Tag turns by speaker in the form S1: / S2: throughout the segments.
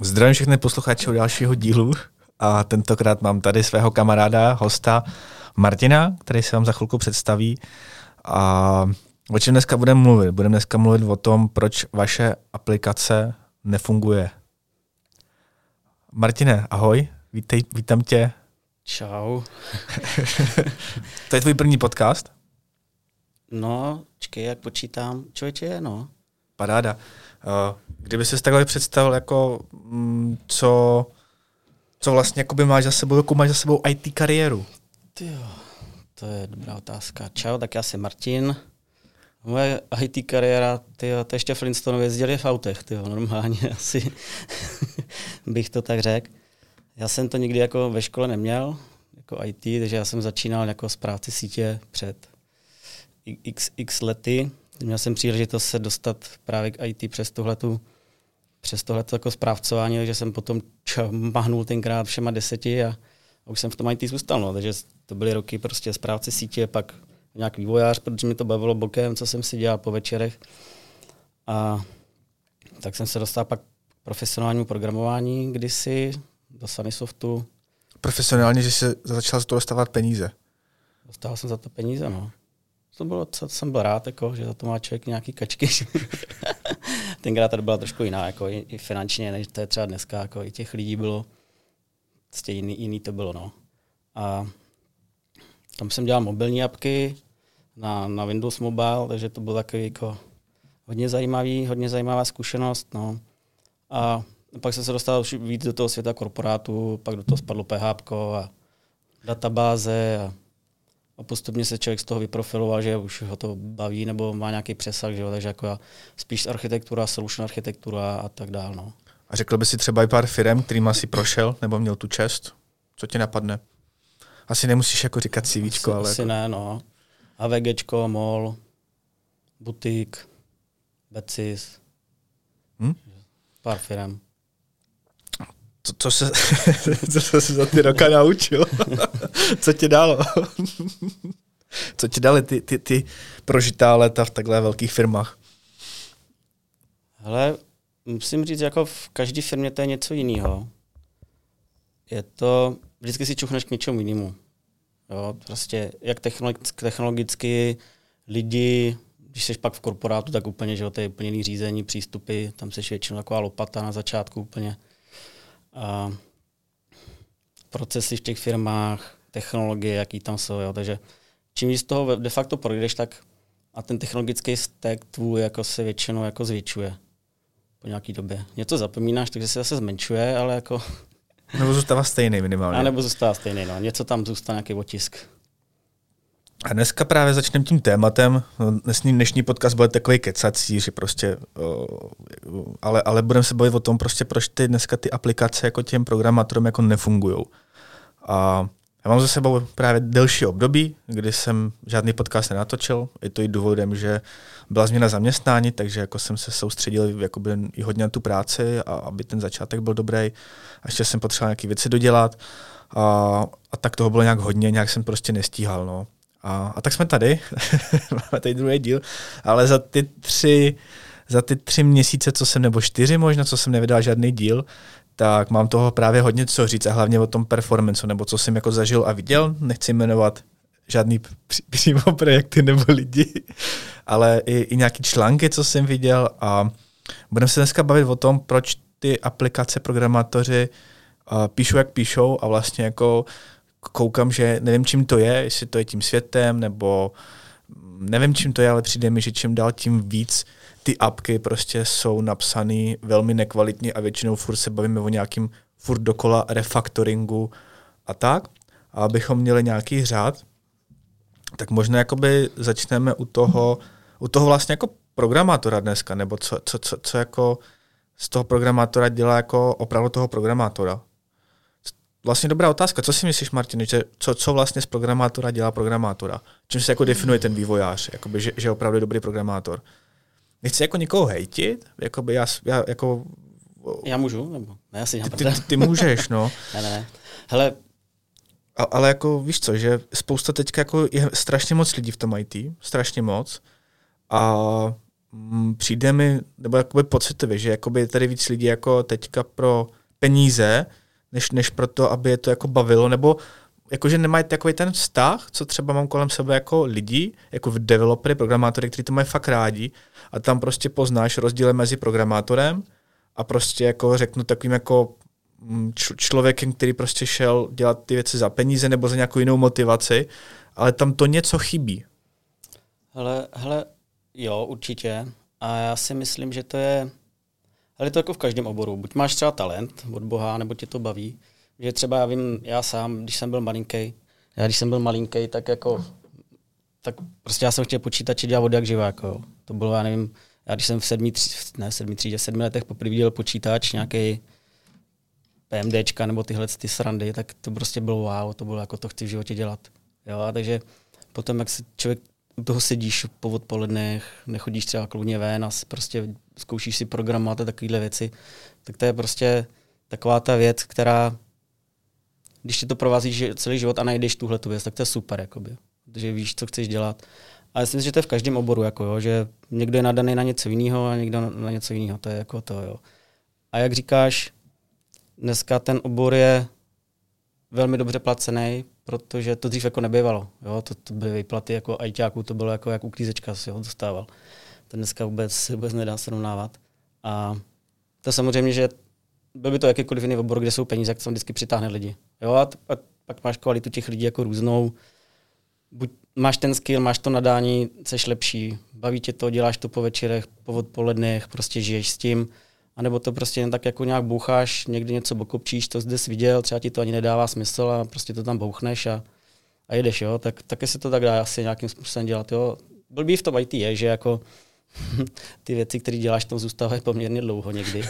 S1: Zdravím všechny posluchače u dalšího dílu a tentokrát mám tady svého kamaráda, hosta Martina, který se vám za chvilku představí. A o čem dneska budeme mluvit? Budeme dneska mluvit o tom, proč vaše aplikace nefunguje. Martine, ahoj, vítej, vítám tě.
S2: Čau.
S1: to je tvůj první podcast?
S2: No, čekej, jak počítám. Člověče, no.
S1: Paráda. Uh, kdyby se takhle představil, jako, mm, co, co vlastně jakoby máš za sebou, jakou máš za sebou IT kariéru?
S2: Tyjo, to je dobrá otázka. Čau, tak já jsem Martin. Moje IT kariéra, tyjo, to ještě Flintstone jezdili v autech, tyjo, normálně asi bych to tak řekl. Já jsem to nikdy jako ve škole neměl, jako IT, takže já jsem začínal jako správci sítě před x, x lety. Měl jsem příležitost se dostat právě k IT přes tuhletu přes tohleto jako správcování, takže jsem potom mahnul tenkrát všema deseti a, a už jsem v tom IT zůstal. No. Takže to byly roky prostě správce sítě, pak nějak vývojář, protože mi to bavilo bokem, co jsem si dělal po večerech. A tak jsem se dostal pak k profesionálnímu programování kdysi do Sunnysoftu.
S1: Profesionálně, že jsi začal z toho dostávat peníze?
S2: Dostal jsem za to peníze, no. To bylo, co jsem byl rád, jako, že za to má člověk nějaký kačky. Tenkrát to byla trošku jiná, jako i finančně, než to je třeba dneska, jako i těch lidí bylo, prostě jiný, jiný to bylo, no. A tam jsem dělal mobilní apky na, na Windows Mobile, takže to bylo takový jako hodně zajímavý, hodně zajímavá zkušenost, no. A pak jsem se dostal už víc do toho světa korporátu, pak do toho spadlo PHP a databáze a, a postupně se člověk z toho vyprofiloval, že už ho to baví nebo má nějaký přesah, že jo, takže jako spíš architektura, solution architektura a tak dále. No.
S1: A řekl by si třeba i pár firm, kterým asi prošel nebo měl tu čest? Co ti napadne? Asi nemusíš jako říkat CV, ale...
S2: Asi
S1: jako...
S2: ne, no. AVGčko, MOL, Butik, Becis, hm? pár firm
S1: co, co, se, co se za ty roka naučil? co ti dalo? co ti dali ty, ty, ty prožitá léta v takhle velkých firmách?
S2: Hele, musím říct, jako v každé firmě to je něco jiného. Je to, vždycky si čuchneš k něčemu jinému. Jo, prostě jak technologicky, technologicky lidi, když jsi pak v korporátu, tak úplně, že jo, to je úplně jiný řízení, přístupy, tam seš většinou taková lopata na začátku úplně a procesy v těch firmách, technologie, jaký tam jsou. Jo. Takže čím víc toho de facto projdeš, tak a ten technologický stack tvůj jako se většinou jako zvětšuje po nějaký době. Něco zapomínáš, takže se zase zmenšuje, ale jako...
S1: Nebo zůstává stejný minimálně.
S2: A nebo zůstává stejný, no. Něco tam zůstane nějaký otisk.
S1: A dneska právě začneme tím tématem. Dnešní, dnešní podcast bude takový kecací, že prostě, ale, ale budeme se bavit o tom, prostě proč ty dneska ty aplikace jako těm programátorům jako nefungují. A já mám za sebou právě delší období, kdy jsem žádný podcast nenatočil. Je to i důvodem, že byla změna zaměstnání, takže jako jsem se soustředil jakoby i hodně na tu práci, a aby ten začátek byl dobrý. A ještě jsem potřeboval nějaké věci dodělat. A, a tak toho bylo nějak hodně, nějak jsem prostě nestíhal. No. A, a tak jsme tady, máme tady druhý díl, ale za ty tři, za ty tři měsíce, co jsem, nebo čtyři možná, co jsem nevydal žádný díl, tak mám toho právě hodně co říct. A hlavně o tom performance, nebo co jsem jako zažil a viděl, nechci jmenovat žádný přímo projekty nebo lidi, ale i, i nějaký články, co jsem viděl. A budeme se dneska bavit o tom, proč ty aplikace programátoři uh, píšou, jak píšou a vlastně jako koukám, že nevím, čím to je, jestli to je tím světem, nebo nevím, čím to je, ale přijde mi, že čím dál tím víc ty apky prostě jsou napsané velmi nekvalitně a většinou furt se bavíme o nějakým furt dokola refaktoringu a tak. A abychom měli nějaký řád, tak možná jakoby začneme u toho, u toho vlastně jako programátora dneska, nebo co, co, co, co jako z toho programátora dělá jako opravdu toho programátora. Vlastně dobrá otázka. Co si myslíš, Martin, že co, co vlastně z programátora dělá programátora? Čím se jako definuje ten vývojář, jakoby, že, že je opravdu dobrý programátor? Nechci jako někoho hejtit, jakoby já, já jako...
S2: Já můžu? Nebo? Ne, asi
S1: ty, ty, ty, můžeš, no.
S2: ne, ne, ne. Hele,
S1: a, ale jako víš co, že spousta teďka jako je strašně moc lidí v tom IT, strašně moc. A mm, přijde mi, nebo jakoby pocitově, že jakoby tady víc lidí jako teďka pro peníze, než, než pro to, aby je to jako bavilo, nebo jakože nemají takový ten vztah, co třeba mám kolem sebe jako lidi, jako v developery, programátory, kteří to mají fakt rádi a tam prostě poznáš rozdíly mezi programátorem a prostě jako řeknu takovým jako mm, člověkem, který prostě šel dělat ty věci za peníze nebo za nějakou jinou motivaci, ale tam to něco chybí.
S2: Hele, hele, jo, určitě. A já si myslím, že to je, ale to jako v každém oboru. Buď máš třeba talent od Boha, nebo tě to baví. Že třeba já vím, já sám, když jsem byl malinký, já když jsem byl malinký, tak jako, tak prostě já jsem chtěl počítače dělat od jak živá, jako To bylo, já nevím, já když jsem v sedmi, ne sedmi třídě, sedmi letech poprvé viděl počítač, nějaký PMDčka nebo tyhle ty srandy, tak to prostě bylo wow, to bylo jako to chci v životě dělat. Jo, a takže potom, jak se člověk toho sedíš po odpolednech, nechodíš třeba kludně ven a prostě zkoušíš si programovat a takovéhle věci, tak to je prostě taková ta věc, která, když ti to provázíš celý život a najdeš tuhle tu věc, tak to je super, jakoby, protože víš, co chceš dělat. A myslím, že to je v každém oboru, jako jo, že někdo je nadaný na něco jiného a někdo na něco jiného, to je jako to, jo. A jak říkáš, dneska ten obor je velmi dobře placený, protože to dřív jako nebývalo. Jo? To, to byly výplaty jako ajťáků, to bylo jako jak uklízečka si ho dostával. To dneska vůbec, vůbec nedá srovnávat. A to samozřejmě, že byl by to jakýkoliv jiný obor, kde jsou peníze, tak to vždycky přitáhne lidi. Jo? A, a pak máš kvalitu těch lidí jako různou. Buď máš ten skill, máš to nadání, jsi lepší, baví tě to, děláš to po večerech, po odpolednech, prostě žiješ s tím a nebo to prostě jen tak jako nějak boucháš, někdy něco bokopčíš, to zde jsi viděl, třeba ti to ani nedává smysl a prostě to tam bouchneš a, a jedeš, jo, tak taky se to tak dá asi nějakým způsobem dělat, jo. Blbý v tom IT je, že jako ty věci, které děláš, tam zůstávají poměrně dlouho někdy.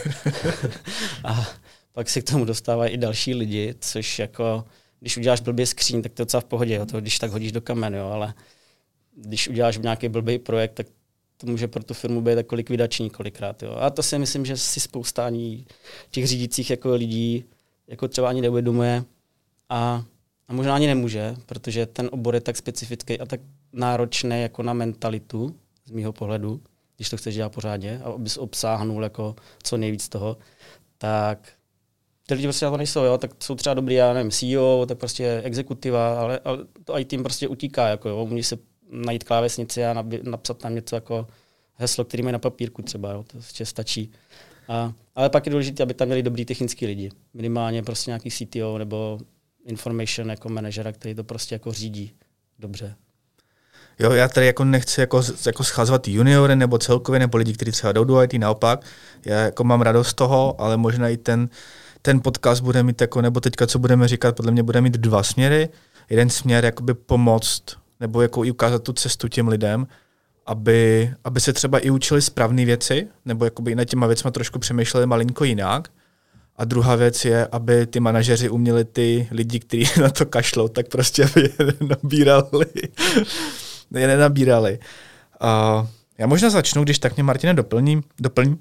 S2: a pak se k tomu dostávají i další lidi, což jako, když uděláš blbě skříň, tak to je docela v pohodě, jo, to když tak hodíš do kamen, jo, ale když uděláš nějaký blbý projekt, tak to může pro tu firmu být jako likvidační kolikrát. Jo. A to si myslím, že si spousta ani těch řídících jako lidí jako třeba ani neuvědomuje a, a možná ani nemůže, protože ten obor je tak specifický a tak náročný jako na mentalitu, z mýho pohledu, když to chceš dělat pořádně, a abys obsáhnul jako co nejvíc toho, tak ty lidi prostě na to nejsou, jo, tak jsou třeba dobrý, já nevím, CEO, tak prostě exekutiva, ale, ale to i tým prostě utíká, jako jo, umí se najít klávesnici a napsat tam něco jako heslo, který mají na papírku třeba, jo, to ještě stačí. A, ale pak je důležité, aby tam měli dobrý technický lidi. Minimálně prostě nějaký CTO nebo information jako manažera, který to prostě jako řídí dobře.
S1: Jo, já tady jako nechci jako, jako schazovat juniory nebo celkově nebo lidi, kteří třeba jdou do IT, naopak. Já jako mám radost z toho, ale možná i ten, ten podcast bude mít jako, nebo teďka, co budeme říkat, podle mě bude mít dva směry. Jeden směr jakoby pomoct nebo jako i ukázat tu cestu těm lidem, aby, aby se třeba i učili správné věci, nebo jakoby i na těma věcma trošku přemýšleli malinko jinak. A druhá věc je, aby ty manažeři uměli ty lidi, kteří na to kašlou, tak prostě aby je nabírali. je nenabírali. Uh, já možná začnu, když tak mě Martina doplní. doplní.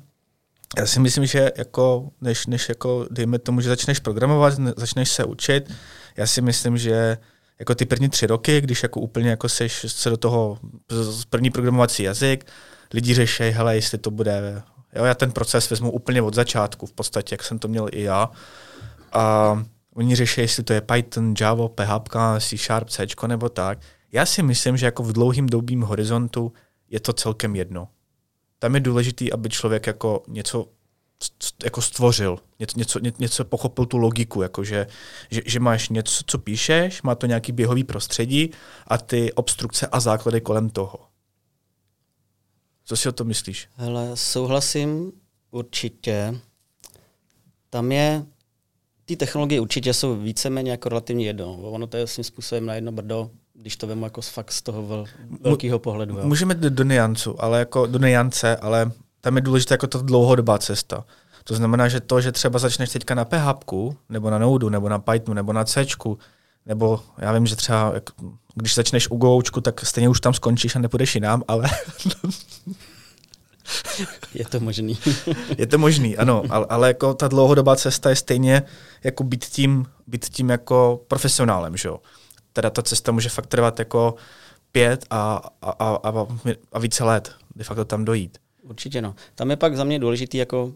S1: Já si myslím, že jako, než, než jako, dejme tomu, že začneš programovat, začneš se učit, já si myslím, že jako ty první tři roky, když jako úplně jako seš se do toho z první programovací jazyk, lidi řeší, hele, jestli to bude, jo, já ten proces vezmu úplně od začátku, v podstatě, jak jsem to měl i já. A oni řeší, jestli to je Python, Java, PHP, C Sharp, C nebo tak. Já si myslím, že jako v dlouhým dobím horizontu je to celkem jedno. Tam je důležité, aby člověk jako něco jako stvořil, něco, něco, něco pochopil tu logiku, jako že, že, že máš něco, co píšeš, má to nějaký běhový prostředí a ty obstrukce a základy kolem toho. Co si o to myslíš?
S2: Hele, souhlasím určitě. Tam je, ty technologie určitě jsou víceméně jako relativně jedno. Ono to je svým způsobem na jedno brdo, když to vemu jako fakt z toho vel, velkého pohledu. Jo.
S1: Můžeme jít do niancu, ale jako do niance, ale tam je důležité jako ta dlouhodobá cesta. To znamená, že to, že třeba začneš teďka na PHP, nebo na Node, nebo na Pythonu, nebo na C, nebo já vím, že třeba když začneš u Goučku, tak stejně už tam skončíš a nepůjdeš jinam, ale...
S2: je to možný.
S1: je to možný, ano, ale, ale jako ta dlouhodobá cesta je stejně jako být tím, být tím jako profesionálem, že jo. Teda ta cesta může fakt trvat jako pět a, a, a, a, a více let, de facto tam dojít.
S2: Určitě no. Tam je pak za mě důležitý jako,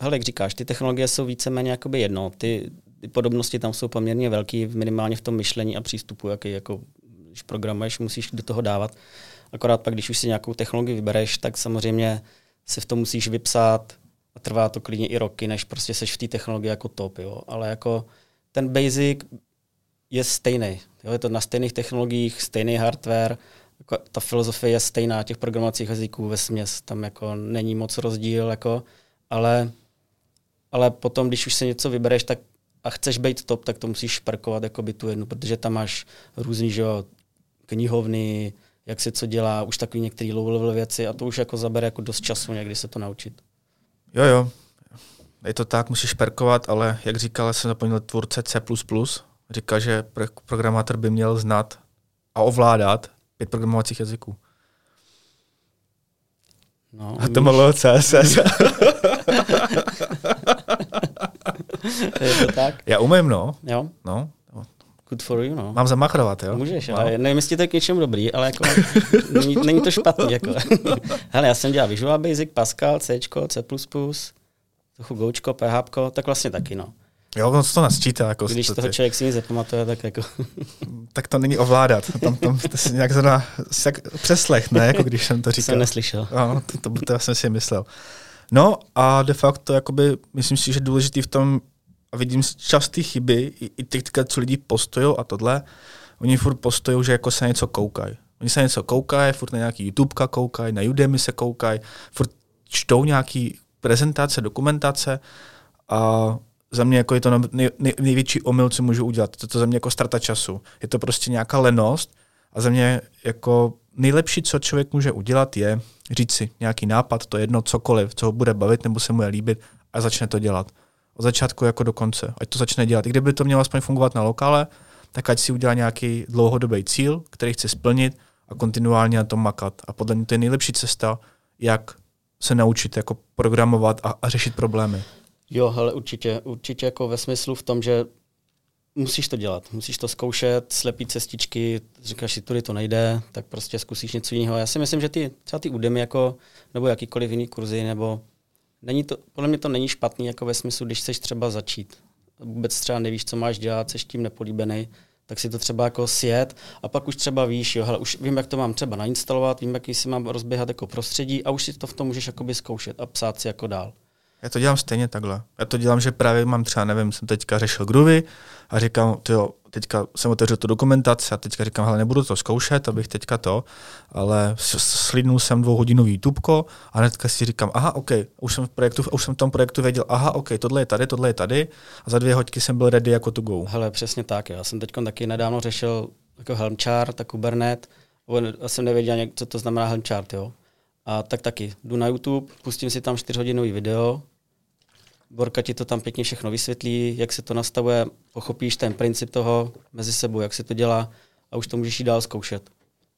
S2: hele, jak říkáš, ty technologie jsou víceméně jakoby jedno, ty, ty podobnosti tam jsou poměrně velký, minimálně v tom myšlení a přístupu, jaký jako, když programuješ, musíš do toho dávat. Akorát pak, když už si nějakou technologii vybereš, tak samozřejmě si v tom musíš vypsat a trvá to klidně i roky, než prostě seš v té technologii jako top, jo. Ale jako ten basic je stejný. Jo? Je to na stejných technologiích, stejný hardware, jako ta filozofie je stejná těch programovacích jazyků ve směs, tam jako není moc rozdíl, jako, ale, ale potom, když už si něco vybereš tak a chceš být top, tak to musíš šparkovat jako by tu jednu, protože tam máš různý že knihovny, jak se co dělá, už takový některé low level věci a to už jako zabere jako dost času někdy se to naučit.
S1: Jo, jo. Je to tak, musíš šperkovat, ale jak říkal, jsem zapomněl tvůrce C++, říká, že programátor by měl znát a ovládat pět programovacích jazyků.
S2: No,
S1: A to bylo CSS.
S2: je to tak?
S1: Já umím, no.
S2: Jo,
S1: no.
S2: good for you, no.
S1: Mám zamachrovat, jo?
S2: Můžeš,
S1: no.
S2: ale nevím, jestli to je k něčemu dobrý, ale jako není, není to špatný. Jako. Hele, já jsem dělal Visual Basic, Pascal, C, C++, trochu Gočko, PHP, tak vlastně taky, no.
S1: Jo, on to nasčítá. Jako
S2: Když
S1: to,
S2: toho člověk si nic zapamatuje, tak jako...
S1: tak to není ovládat. Tam, tam to si nějak zrovna jak přeslech, ne? Jako když jsem to říkal.
S2: jsem neslyšel.
S1: No, to, to, to, to jsem si myslel. No a de facto, jakoby, myslím si, že důležitý v tom, a vidím časté chyby, i, i teďka, co lidi postojí a tohle, oni furt postojí, že jako se něco koukají. Oni se něco koukají, furt na nějaký YouTubeka koukají, na Udemy se koukají, furt čtou nějaký prezentace, dokumentace a za mě jako je to nej, nej, největší omyl, co můžu udělat. To, to za mě jako strata času. Je to prostě nějaká lenost a za mě jako nejlepší, co člověk může udělat, je říct si nějaký nápad, to jedno cokoliv, co ho bude bavit nebo se mu je líbit a začne to dělat. Od začátku jako do konce. Ať to začne dělat. I kdyby to mělo aspoň fungovat na lokále, tak ať si udělá nějaký dlouhodobý cíl, který chce splnit a kontinuálně na tom makat. A podle mě to je nejlepší cesta, jak se naučit jako programovat a, a řešit problémy.
S2: Jo, hele, určitě, určitě jako ve smyslu v tom, že musíš to dělat, musíš to zkoušet, slepit cestičky, říkáš si, tudy to nejde, tak prostě zkusíš něco jiného. Já si myslím, že ty, třeba ty Udemy jako, nebo jakýkoliv jiný kurzy, nebo není to, podle mě to není špatný jako ve smyslu, když chceš třeba začít. Vůbec třeba nevíš, co máš dělat, jsi tím nepolíbený, tak si to třeba jako sjet a pak už třeba víš, jo, hele, už vím, jak to mám třeba nainstalovat, vím, jaký si mám rozběhat jako prostředí a už si to v tom můžeš zkoušet a psát si jako dál.
S1: Já to dělám stejně takhle. Já to dělám, že právě mám třeba, nevím, jsem teďka řešil Groovy a říkám, tyjo, teďka jsem otevřel tu dokumentaci a teďka říkám, hele, nebudu to zkoušet, abych teďka to, ale slidnul jsem dvouhodinový YouTubeko a hnedka si říkám, aha, OK, už jsem v, projektu, už jsem v tom projektu věděl, aha, OK, tohle je tady, tohle je tady a za dvě hodky jsem byl ready jako to go.
S2: Hele, přesně tak, já jsem teď taky nedávno řešil jako Helm chart a Kubernetes, já jsem nevěděl, co to znamená Helm chart, jo. A tak taky, jdu na YouTube, pustím si tam 4 hodinový video, Borka ti to tam pěkně všechno vysvětlí, jak se to nastavuje, pochopíš ten princip toho mezi sebou, jak se to dělá a už to můžeš jít dál zkoušet.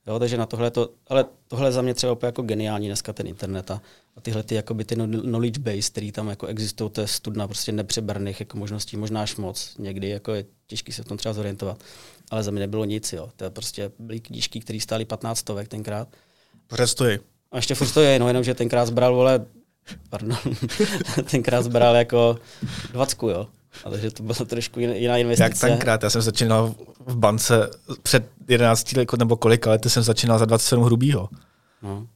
S2: Jo, takže na tohle to, ale tohle je za mě třeba úplně jako geniální dneska ten internet a, a tyhle ty, jakoby ty knowledge base, který tam jako existují, to je studna prostě nepřeberných jako možností, možná až moc. Někdy jako je těžký se v tom třeba zorientovat. Ale za mě nebylo nic, jo. To je prostě byly knížky, které stály 15 stovek tenkrát.
S1: Pořád stojí.
S2: A ještě furt stojí, no jenom, že tenkrát zbral, vole, pardon, tenkrát zbral jako 20, jo. A takže to byla trošku jiná investice.
S1: Jak tenkrát? Já jsem začínal v bance před 11 lety nebo kolik let jsem začínal za 27 hrubýho.
S2: No.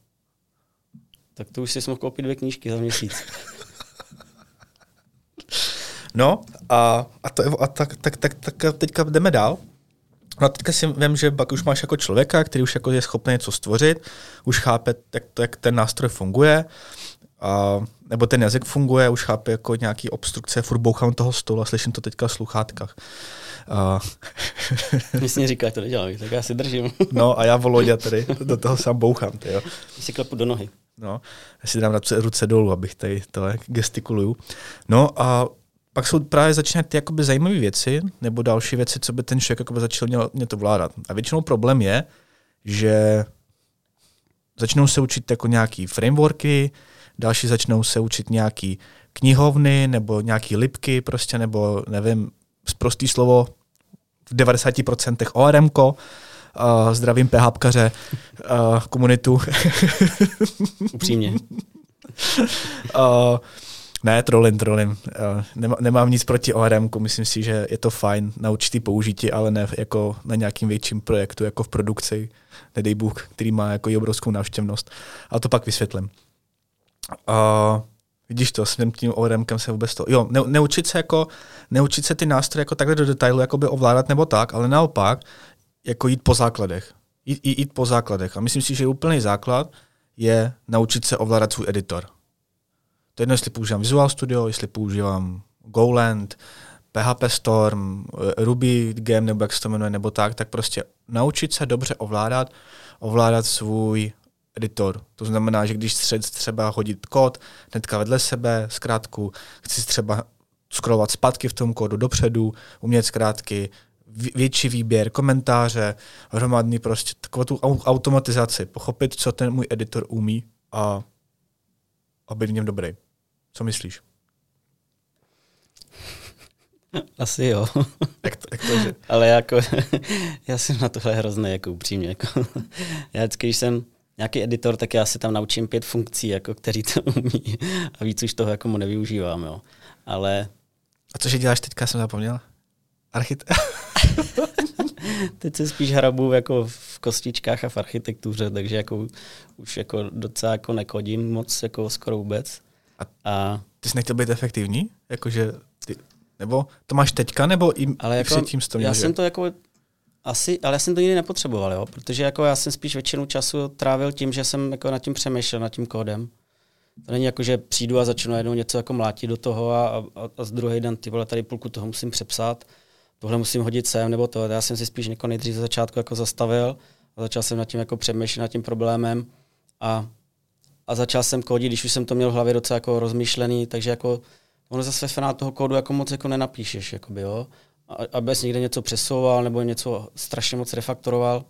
S2: Tak to už si mohl koupit dvě knížky za měsíc.
S1: no a, a, to, a tak, tak, tak, tak, teďka jdeme dál. No a teďka si vím, že pak už máš jako člověka, který už jako je schopný něco stvořit, už chápe, jak, to, jak ten nástroj funguje, a, nebo ten jazyk funguje, už chápe jako nějaký obstrukce, furt bouchám toho stolu a slyším to teďka v sluchátkách. A...
S2: Myslím, říká, to nedělám, tak já si držím.
S1: no a já Volodě tady do toho sám bouchám. Tyjo.
S2: Si klepu do nohy.
S1: No, já si dám ruce, ruce dolů, abych tady to gestikuluju. No a pak jsou právě začínají ty jakoby zajímavé věci, nebo další věci, co by ten člověk jakoby začal mě, mě to vládat. A většinou problém je, že začnou se učit jako nějaký frameworky, další začnou se učit nějaký knihovny nebo nějaký lipky prostě, nebo nevím, prostý slovo v 90% ORM, uh, zdravím PHPkaře, uh, komunitu.
S2: Upřímně.
S1: uh, ne, trolím, trolím. Uh, nemá, nemám nic proti ORM, myslím si, že je to fajn na určitý použití, ale ne jako na nějakým větším projektu, jako v produkci, nedej Bůh, který má jako i obrovskou návštěvnost. Ale to pak vysvětlím. Uh, vidíš to, s tím ORMkem se vůbec to... Jo, ne, neučit se jako, neučit se ty nástroje jako takhle do detailu, jako by ovládat nebo tak, ale naopak, jako jít po základech. Jít, jít, po základech. A myslím si, že úplný základ je naučit se ovládat svůj editor. To je jedno, jestli používám Visual Studio, jestli používám Goland, PHP Storm, Ruby Game, nebo jak se to jmenuje, nebo tak, tak prostě naučit se dobře ovládat, ovládat svůj editor. To znamená, že když chci třeba hodit kód hnedka vedle sebe, zkrátku, chci třeba scrollovat zpátky v tom kódu dopředu, umět zkrátky, větší výběr, komentáře, hromadný prostě takovou tu automatizaci, pochopit, co ten můj editor umí a, a být v něm dobrý. Co myslíš?
S2: Asi jo.
S1: Jak to, jak to že?
S2: Ale jako, já jsem na tohle hrozný, jako upřímně. Jako, já vždycky, když jsem nějaký editor, tak já si tam naučím pět funkcí, jako, který to umí a víc už toho jako mu nevyužívám. Jo. Ale...
S1: A cože děláš teďka, jsem zapomněl? Architekt.
S2: Teď se spíš hrabu jako v kostičkách a v architektuře, takže jako už jako docela jako nekodím moc, jako skoro vůbec.
S1: A, a ty jsi nechtěl být efektivní? Jakože ty, nebo to máš teďka, nebo i, ale jako, předtím to
S2: Já že? jsem to jako asi, ale já jsem to nikdy nepotřeboval, jo? protože jako já jsem spíš většinu času trávil tím, že jsem jako nad tím přemýšlel, nad tím kódem. To není jako, že přijdu a začnu jednou něco jako mlátit do toho a, a, a z druhý den ty vole tady půlku toho musím přepsat, tohle musím hodit sem nebo to. Já jsem si spíš jako nejdřív ze začátku jako zastavil a začal jsem nad tím jako přemýšlet nad tím problémem a, a začal jsem kódit, když už jsem to měl v hlavě docela jako rozmýšlený, takže jako ono zase ve toho kódu jako moc jako nenapíšeš, jakoby, jo abys někde něco přesouval nebo něco strašně moc refaktoroval.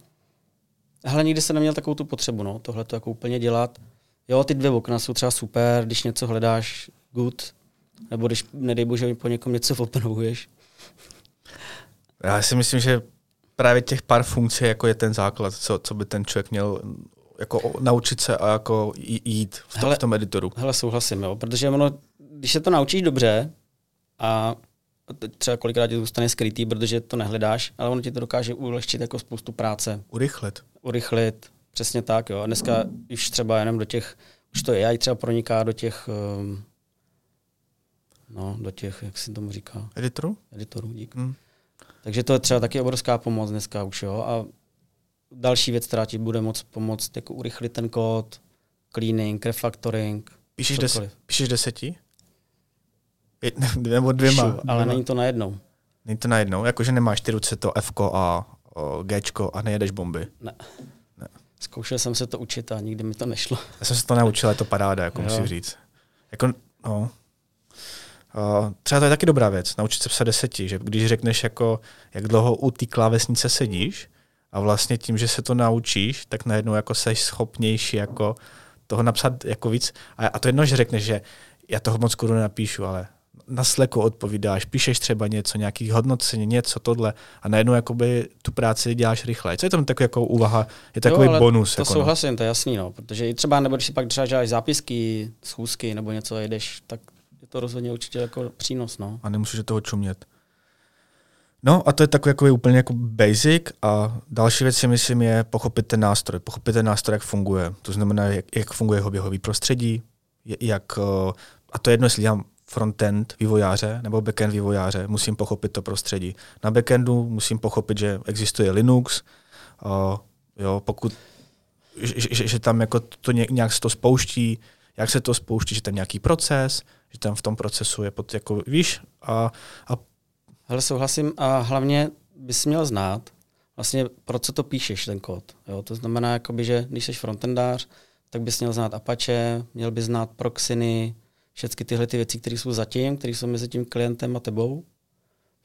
S2: Hele, nikdy jsem neměl takovou tu potřebu, no, tohle to jako úplně dělat. Jo, ty dvě okna jsou třeba super, když něco hledáš, good, nebo když, nedej bože, po někom něco opravuješ.
S1: Já si myslím, že právě těch pár funkcí jako je ten základ, co, co by ten člověk měl jako naučit se a jako jít v, to, hele, v tom editoru.
S2: Hele, souhlasím, jo, protože ono, když se to naučíš dobře a třeba kolikrát ti zůstane skrytý, protože to nehledáš, ale ono ti to dokáže ulehčit jako spoustu práce.
S1: Urychlit.
S2: Urychlit, přesně tak. Jo. A dneska už třeba jenom do těch, už to AI třeba proniká do těch, um, no, do těch, jak se tomu říká?
S1: Editorů?
S2: Editorů, dík. Hmm. Takže to je třeba taky obrovská pomoc dneska už, jo. A další věc, která ti bude moc pomoct, jako urychlit ten kód, cleaning, refactoring.
S1: Píšeš, des, píšeš deseti? Nebo dvěma. Šu,
S2: ale není to najednou.
S1: Není to najednou? Jakože nemáš ty ruce to F a G a nejedeš bomby?
S2: Ne. ne. Zkoušel jsem se to učit a nikdy mi to nešlo.
S1: Já jsem se to naučil, je to paráda, jako musím říct. Jako, no, Uh, třeba to je taky dobrá věc, naučit se psat deseti, že když řekneš, jako, jak dlouho u té klávesnice sedíš a vlastně tím, že se to naučíš, tak najednou jako seš schopnější jako toho napsat jako víc. A, a to jedno, že řekneš, že já toho moc skoro nenapíšu, ale na Slacku odpovídáš, píšeš třeba něco, nějaký hodnocení, něco tohle a najednou jakoby tu práci děláš rychle. Co je tam takový jako úvaha, je takový jo, bonus.
S2: To
S1: jako
S2: souhlasím, no. to je jasný, no, protože i třeba, nebo když si pak třeba děláš zápisky, schůzky nebo něco jedeš, tak je to rozhodně určitě jako přínos. No.
S1: A nemusíš do toho čumět. No a to je takový jako úplně jako basic a další věc si myslím je pochopit ten nástroj, pochopit ten nástroj, jak funguje. To znamená, jak, jak funguje jeho běhový prostředí, jak, eh, a to je jedno, jestli dělám frontend vývojáře nebo backend vývojáře, musím pochopit to prostředí. Na backendu musím pochopit, že existuje Linux, uh, jo, pokud, že, že, že tam jako to nějak se to spouští, jak se to spouští, že tam nějaký proces, že tam v tom procesu je pod, jako, víš, a, a
S2: Hele, souhlasím a hlavně bys měl znát, vlastně pro co to píšeš, ten kód. Jo? To znamená, jakoby, že když jsi frontendář, tak bys měl znát Apache, měl bys znát proxiny, všechny tyhle ty věci, které jsou zatím, které jsou mezi tím klientem a tebou,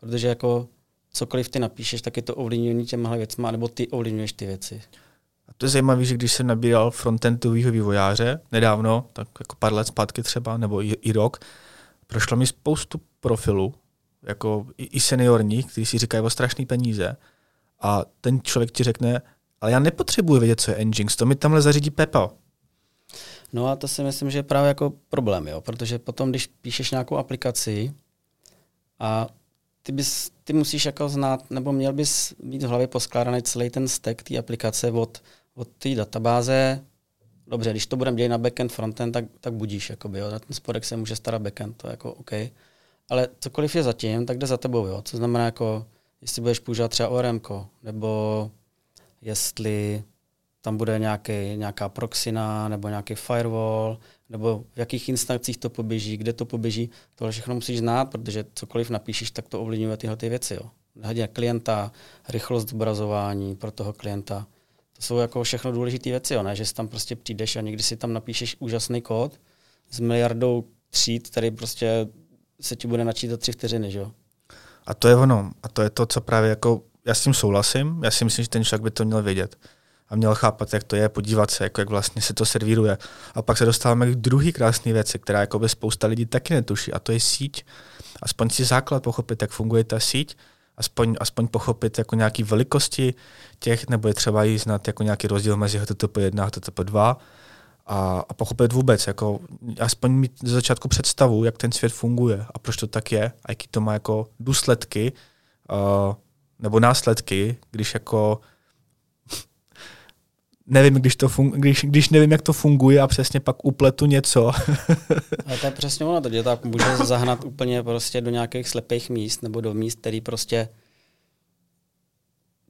S2: protože jako cokoliv ty napíšeš, tak je to ovlivnění těmhle věcma, nebo ty ovlivňuješ ty věci.
S1: A to je zajímavé, že když jsem nabíral frontendového vývojáře nedávno, tak jako pár let zpátky třeba, nebo i, i rok, prošlo mi spoustu profilů, jako i, i seniorních, kteří si říkají o strašné peníze. A ten člověk ti řekne, ale já nepotřebuji vědět, co je Nginx, to mi tamhle zařídí Pepa.
S2: No a to si myslím, že je právě jako problém, jo? protože potom, když píšeš nějakou aplikaci a ty, bys, ty musíš jako znát, nebo měl bys mít v hlavě poskládaný celý ten stack té aplikace od, od té databáze. Dobře, když to budeme dělat na backend, frontend, tak, tak budíš, jakoby, jo. Na ten spodek se může starat backend, to je jako OK. Ale cokoliv je zatím, tak jde za tebou, jo. Co znamená jako, jestli budeš používat třeba ORM, nebo jestli tam bude nějaký, nějaká proxina nebo nějaký firewall, nebo v jakých instancích to poběží, kde to poběží, tohle všechno musíš znát, protože cokoliv napíšeš, tak to ovlivňuje tyhle ty věci. Jo. Klienta, rychlost zobrazování pro toho klienta. To jsou jako všechno důležité věci, jo, ne? že si tam prostě přijdeš a někdy si tam napíšeš úžasný kód s miliardou tříd, který prostě se ti bude načítat tři vteřiny. Že jo?
S1: A to je ono. A to je to, co právě jako, já s tím souhlasím, já si myslím, že ten člověk by to měl vědět a měl chápat, jak to je, podívat se, jako jak vlastně se to servíruje. A pak se dostáváme k druhý krásné věci, která jako by spousta lidí taky netuší, a to je síť. Aspoň si základ pochopit, jak funguje ta síť, aspoň, aspoň pochopit jako nějaký velikosti těch, nebo je třeba jí znát jako nějaký rozdíl mezi HTTP 1 a HTTP 2 a, a pochopit vůbec, jako aspoň mít ze začátku představu, jak ten svět funguje a proč to tak je a jaký to má jako důsledky uh, nebo následky, když jako nevím, když, to fun- když, když nevím, jak to funguje a přesně pak upletu něco.
S2: Ale to je přesně ono, to tak může zahnat úplně prostě do nějakých slepých míst nebo do míst, který prostě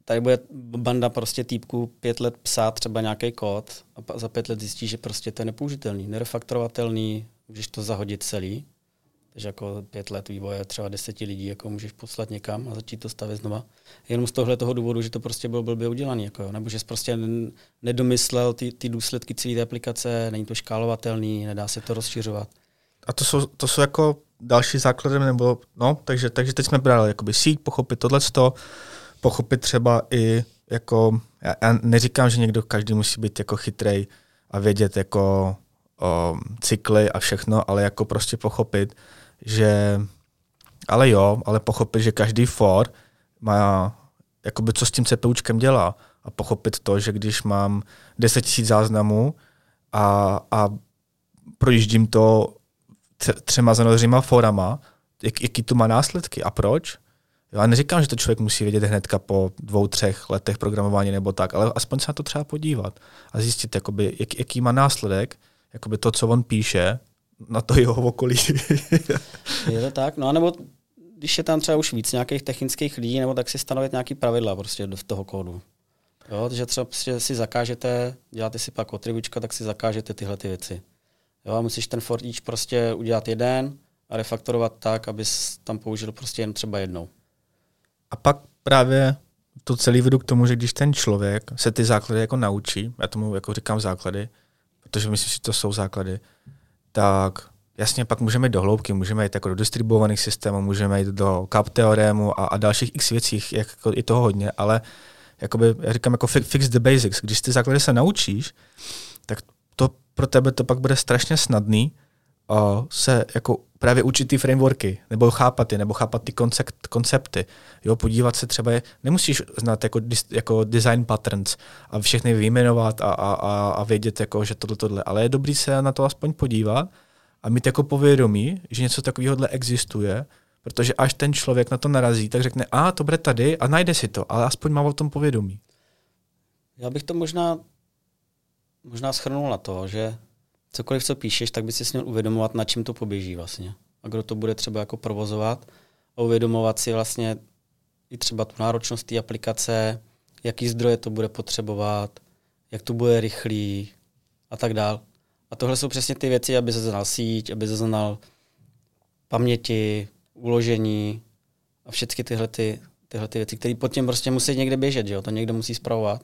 S2: tady bude banda prostě týpků pět let psát třeba nějaký kód a za pět let zjistí, že prostě to je nepoužitelný, nerefaktorovatelný, můžeš to zahodit celý takže jako pět let vývoje, třeba deseti lidí jako můžeš poslat někam a začít to stavět znova. Jenom z tohle toho důvodu, že to prostě bylo blbě udělané, jako jo. nebo že jsi prostě nedomyslel ty, ty důsledky celé té aplikace, není to škálovatelný, nedá se to rozšiřovat.
S1: A to jsou, to jsou jako další základy, nebo no, takže, takže teď jsme brali jakoby síť, pochopit tohle, pochopit třeba i jako, já, já neříkám, že někdo každý musí být jako chytrej a vědět jako o, cykly a všechno, ale jako prostě pochopit, že ale jo, ale pochopit, že každý for má, jakoby co s tím CPUčkem dělá a pochopit to, že když mám 10 000 záznamů a, a projíždím to třema zanořima forama, jak, jaký to má následky a proč. Já neříkám, že to člověk musí vědět hnedka po dvou, třech letech programování nebo tak, ale aspoň se na to třeba podívat a zjistit, jakoby, jak, jaký má následek, jakoby to, co on píše, na to jeho okolí.
S2: je to tak, no nebo když je tam třeba už víc nějakých technických lidí, nebo tak si stanovit nějaký pravidla prostě do toho kódu. Jo, takže třeba prostě si zakážete, děláte si pak otribučka, tak si zakážete tyhle ty věci. Jo, a musíš ten for each prostě udělat jeden a refaktorovat tak, abys tam použil prostě jen třeba jednou.
S1: A pak právě to celý vedu k tomu, že když ten člověk se ty základy jako naučí, já tomu jako říkám základy, protože myslím, že to jsou základy, tak jasně pak můžeme jít do hloubky, můžeme jít jako do distribuovaných systémů, můžeme jít do cap teorému a, a dalších x věcí, jako i toho hodně, ale jakoby, já říkám jako fix the basics. Když ty základy se naučíš, tak to pro tebe to pak bude strašně snadný uh, se jako právě učit ty frameworky, nebo chápat je, nebo chápat ty koncept, koncepty. Jo, podívat se třeba, je, nemusíš znát jako, jako design patterns a všechny vyjmenovat a, a, a, a vědět, jako, že tohle, tohle, ale je dobrý se na to aspoň podívat a mít jako povědomí, že něco takového existuje, protože až ten člověk na to narazí, tak řekne, a to bude tady a najde si to, ale aspoň má o tom povědomí.
S2: Já bych to možná, možná schrnul na to, že cokoliv, co píšeš, tak by si měl uvědomovat, na čím to poběží vlastně. A kdo to bude třeba jako provozovat a uvědomovat si vlastně i třeba tu náročnost té aplikace, jaký zdroje to bude potřebovat, jak to bude rychlý a tak dál. A tohle jsou přesně ty věci, aby se znal síť, aby se znal paměti, uložení a všechny tyhle, ty, tyhle ty věci, které pod tím prostě musí někde běžet, že jo? to někdo musí zpravovat.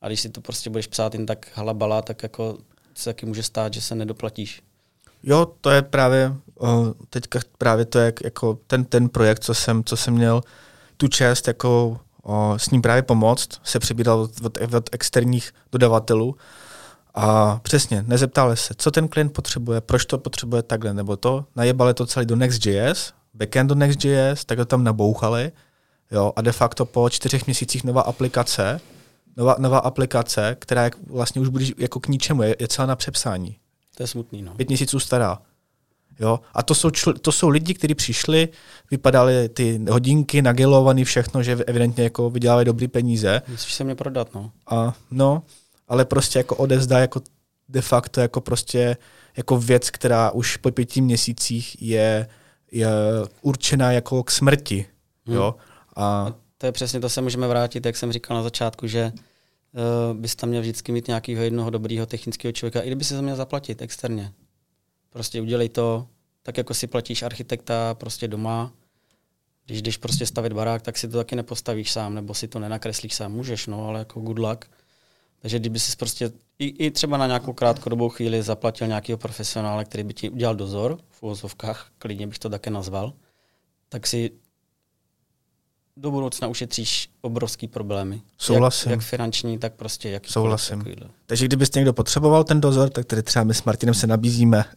S2: A když si to prostě budeš psát jen tak halabala, tak jako se taky může stát, že se nedoplatíš.
S1: Jo, to je právě, uh, teďka právě to je jako ten, ten projekt, co jsem, co jsem měl tu čest jako uh, s ním právě pomoct, se přebíral od, od, od externích dodavatelů a přesně, nezeptali se, co ten klient potřebuje, proč to potřebuje takhle, nebo to, najebali to celý do Next.js, backend do Next.js, tak to tam nabouchali, jo, a de facto po čtyřech měsících nová aplikace, nová, nová aplikace, která je, vlastně už bude jako k ničemu, je, je celá na přepsání.
S2: To je smutný, no.
S1: Pět měsíců stará. Jo? A to jsou, čl- to jsou lidi, kteří přišli, vypadaly ty hodinky nagelovaný, všechno, že evidentně jako vydělávají dobrý peníze.
S2: Musíš se mě prodat, no.
S1: A no, ale prostě jako odezda jako de facto jako prostě jako věc, která už po pěti měsících je, je určená jako k smrti. Hmm. Jo? A
S2: to je přesně to, se můžeme vrátit, jak jsem říkal na začátku, že uh, bys tam měl vždycky mít nějakého jednoho dobrého technického člověka, i kdyby si to měl zaplatit externě. Prostě udělej to, tak jako si platíš architekta prostě doma, když jdeš prostě stavit barák, tak si to taky nepostavíš sám, nebo si to nenakreslíš sám. Můžeš, no, ale jako good luck. Takže kdyby si prostě i, i třeba na nějakou krátkodobou chvíli zaplatil nějakého profesionála, který by ti udělal dozor, v uvozovkách, klidně bych to také nazval, tak si do budoucna ušetříš obrovský problémy.
S1: Souhlasím.
S2: Jak, jak finanční, tak prostě jak
S1: Souhlasím. Takovýhle. Takže kdybyste někdo potřeboval ten dozor, tak tady třeba my s Martinem se nabízíme.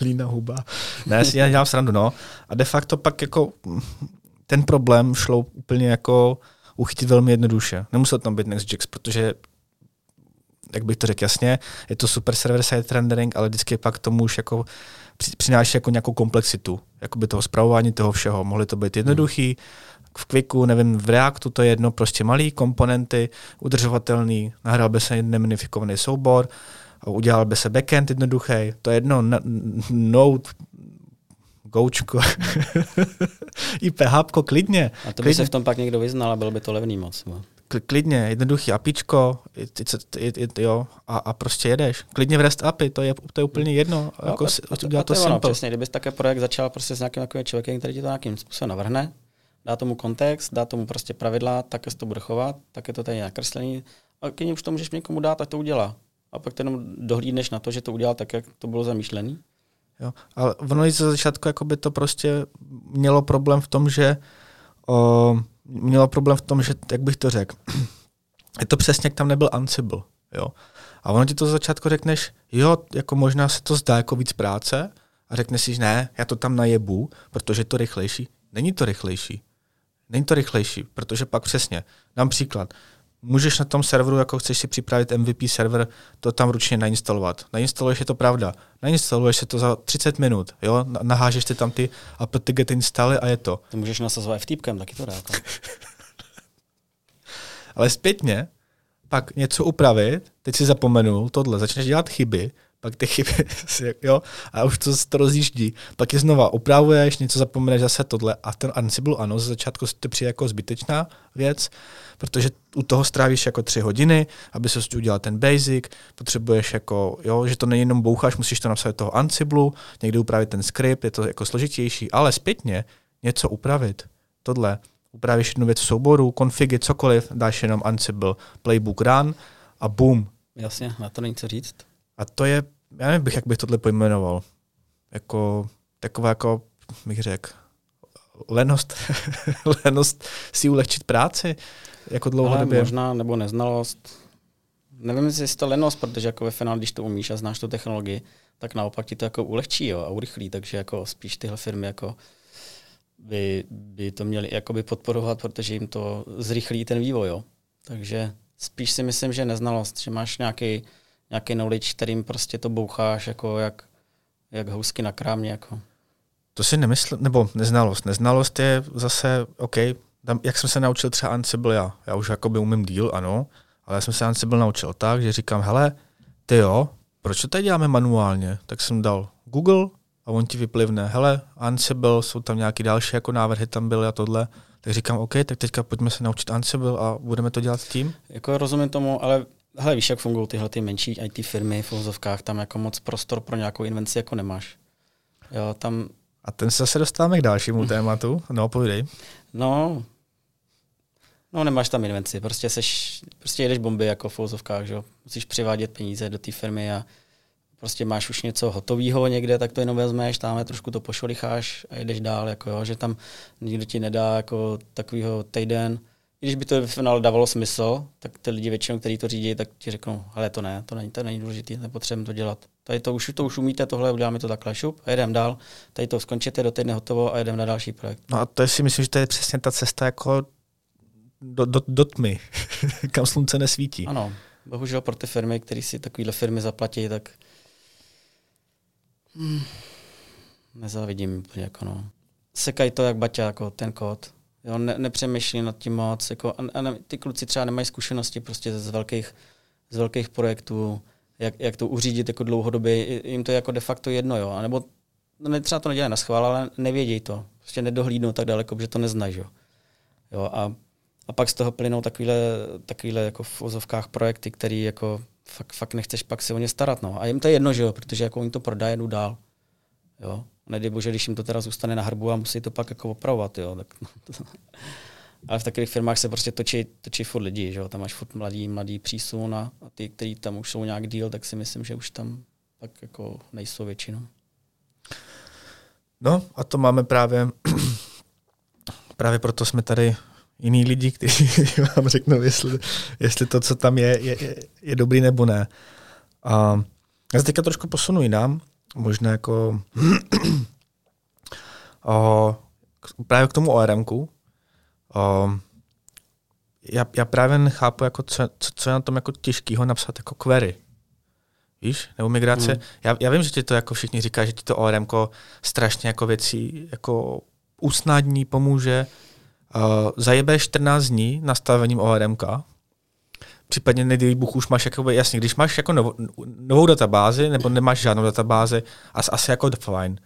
S1: Lína huba. Ne, si já dělám srandu, no. A de facto pak jako ten problém šlo úplně jako uchytit velmi jednoduše. Nemusel tam být Nextjacks, protože jak bych to řekl jasně, je to super server-side rendering, ale vždycky pak tomu už jako přináší jako nějakou komplexitu, jako by toho zpravování toho všeho. Mohly to být jednoduchý, v Quicku, nevím, v Reactu to je jedno, prostě malý komponenty, udržovatelný, nahrál by se neminifikovaný soubor, udělal by se backend jednoduchý, to je jedno, Node, Goučko, i PHP, klidně.
S2: A to by
S1: klidně.
S2: se v tom pak někdo vyznal a bylo by to levný moc. Bo
S1: klidně, jednoduchý apičko, jo, a, a prostě jedeš. Klidně v REST API, to je, to je úplně jedno. No, jako
S2: to, to, to, to, to ono, přesně, kdybys také projekt začal prostě s nějakým takovým člověkem, který ti to nějakým způsobem navrhne, dá tomu kontext, dá tomu prostě pravidla, tak se to bude chovat, tak je to tady nakreslený, a když už to můžeš někomu dát, tak to udělá. A pak jenom dohlídneš na to, že to udělal tak, jak to bylo zamýšlený.
S1: Jo, ale ono ze začátku jako by to prostě mělo problém v tom, že o, mělo problém v tom, že, jak bych to řekl, je to přesně, jak tam nebyl Ansible. Jo? A ono ti to z začátku řekneš, jo, jako možná se to zdá jako víc práce, a řekneš si, ne, já to tam najebu, protože je to rychlejší. Není to rychlejší. Není to rychlejší, protože pak přesně, dám příklad, můžeš na tom serveru, jako chceš si připravit MVP server, to tam ručně nainstalovat. Nainstaluješ je to pravda. Nainstaluješ se to za 30 minut, jo? Nahážeš ty tam ty apt-get instaly a je to.
S2: To můžeš nasazovat FTPkem, taky to dá. Jako.
S1: Ale zpětně, pak něco upravit, teď si zapomenul tohle, začneš dělat chyby, pak ty chyby, jo, a už to, to rozjíždí. Pak je znova upravuješ, něco zapomeneš zase tohle a ten Ansible, ano, ze začátku to přijde jako zbytečná věc, protože u toho strávíš jako tři hodiny, aby se udělal ten basic, potřebuješ jako, jo, že to není jenom boucháš, musíš to napsat do toho Ansible, někdy upravit ten skript, je to jako složitější, ale zpětně něco upravit, tohle, upravíš jednu věc v souboru, konfigy, cokoliv, dáš jenom Ansible, playbook run a boom.
S2: Jasně, na to není co říct.
S1: A to je, já nevím, jak bych tohle pojmenoval, jako taková jako, bych řekl, lenost, lenost si ulehčit práci, jako dlouhodobě.
S2: Ale možná, nebo neznalost. Nevím, jestli je to lenost, protože jako ve finále, když to umíš a znáš tu technologii, tak naopak ti to jako ulehčí jo, a urychlí, takže jako spíš tyhle firmy jako by, by to měli jakoby podporovat, protože jim to zrychlí ten vývoj. Jo. Takže spíš si myslím, že neznalost, že máš nějaký nějaký knowledge, kterým prostě to boucháš jako jak, jak housky na krámě. Jako.
S1: To si nemyslím, nebo neznalost. Neznalost je zase, OK, tam, jak jsem se naučil třeba Ansible já. Já už jakoby umím díl, ano, ale já jsem se Ansible naučil tak, že říkám, hele, ty jo, proč to tady děláme manuálně? Tak jsem dal Google a on ti vyplivne, hele, Ansible, jsou tam nějaké další jako návrhy tam byly a tohle. Tak říkám, OK, tak teďka pojďme se naučit Ansible a budeme to dělat s tím.
S2: Jako rozumím tomu, ale hele, víš, jak fungují tyhle ty menší IT firmy v uvozovkách, tam jako moc prostor pro nějakou invenci jako nemáš. Jo, tam...
S1: A ten se zase dostáváme k dalšímu tématu. No, povídej.
S2: No, no nemáš tam invenci, prostě seš, prostě jedeš bomby jako v uvozovkách, že jo. Musíš přivádět peníze do té firmy a prostě máš už něco hotového někde, tak to jenom vezmeš, tam trošku to pošolicháš a jedeš dál, jako jo, že tam nikdo ti nedá jako takovýho týden, když by to v finále dávalo smysl, tak ty lidi většinou, kteří to řídí, tak ti řeknou, ale to ne, to není, to není důležité, nepotřebujeme to dělat. Tady to už, to už umíte, tohle uděláme to takhle šup a jedeme dál. Tady to skončíte do týdne hotovo a jedeme na další projekt.
S1: No a to si myslím, že to je přesně ta cesta, jako do, do, do tmy, kam slunce nesvítí.
S2: Ano, bohužel pro ty firmy, které si takovéhle firmy zaplatí, tak hmm, nezávidím úplně. Jako no. Sekají to jak baťa, jako ten kód. Jo, ne, nepřemýšlí nad tím moc. Jako, a, a ne, ty kluci třeba nemají zkušenosti prostě z velkých, z velkých projektů, jak, jak to uřídit jako dlouhodobě. Jim to je jako de facto jedno, jo. A nebo ne, třeba to nedělají na schvál, ale nevědějí to. Prostě nedohlídnou tak daleko, že to neznají, jo. jo a, a pak z toho plynou takovýhle, takovýhle jako v ozovkách projekty, který jako fakt, fakt nechceš pak se o ně starat, no. A jim to je jedno, že jo, protože jako oni to prodají, jdu dál. Jo. Nedej bože, když jim to teda zůstane na hrbu a musí to pak jako opravovat, jo. Tak, ale v takových firmách se prostě točí, točí furt lidi, že jo. Tam máš furt mladý, mladý přísun a, a ty, kteří tam už jsou nějak díl, tak si myslím, že už tam tak jako nejsou většinou.
S1: No a to máme právě, právě proto jsme tady jiní lidi, kteří vám řeknou, jestli, jestli to, co tam je, je, je, je dobrý nebo ne. A já se teďka trošku posunu jinam, možná jako o, právě k tomu ORMku. O, já, já právě nechápu, jako co, co, co je na tom jako těžkého napsat jako query. Víš, nebo migrace. Mm. Já, já vím, že ti to jako všichni říká, že ti to ORM strašně jako věcí jako usnadní, pomůže. Uh, zajebe 14 dní nastavením ORM, případně nedej Bůh už máš, jako, jasně, když máš jako novou, novou databázi, nebo nemáš žádnou databázi, as, asi jako fajn.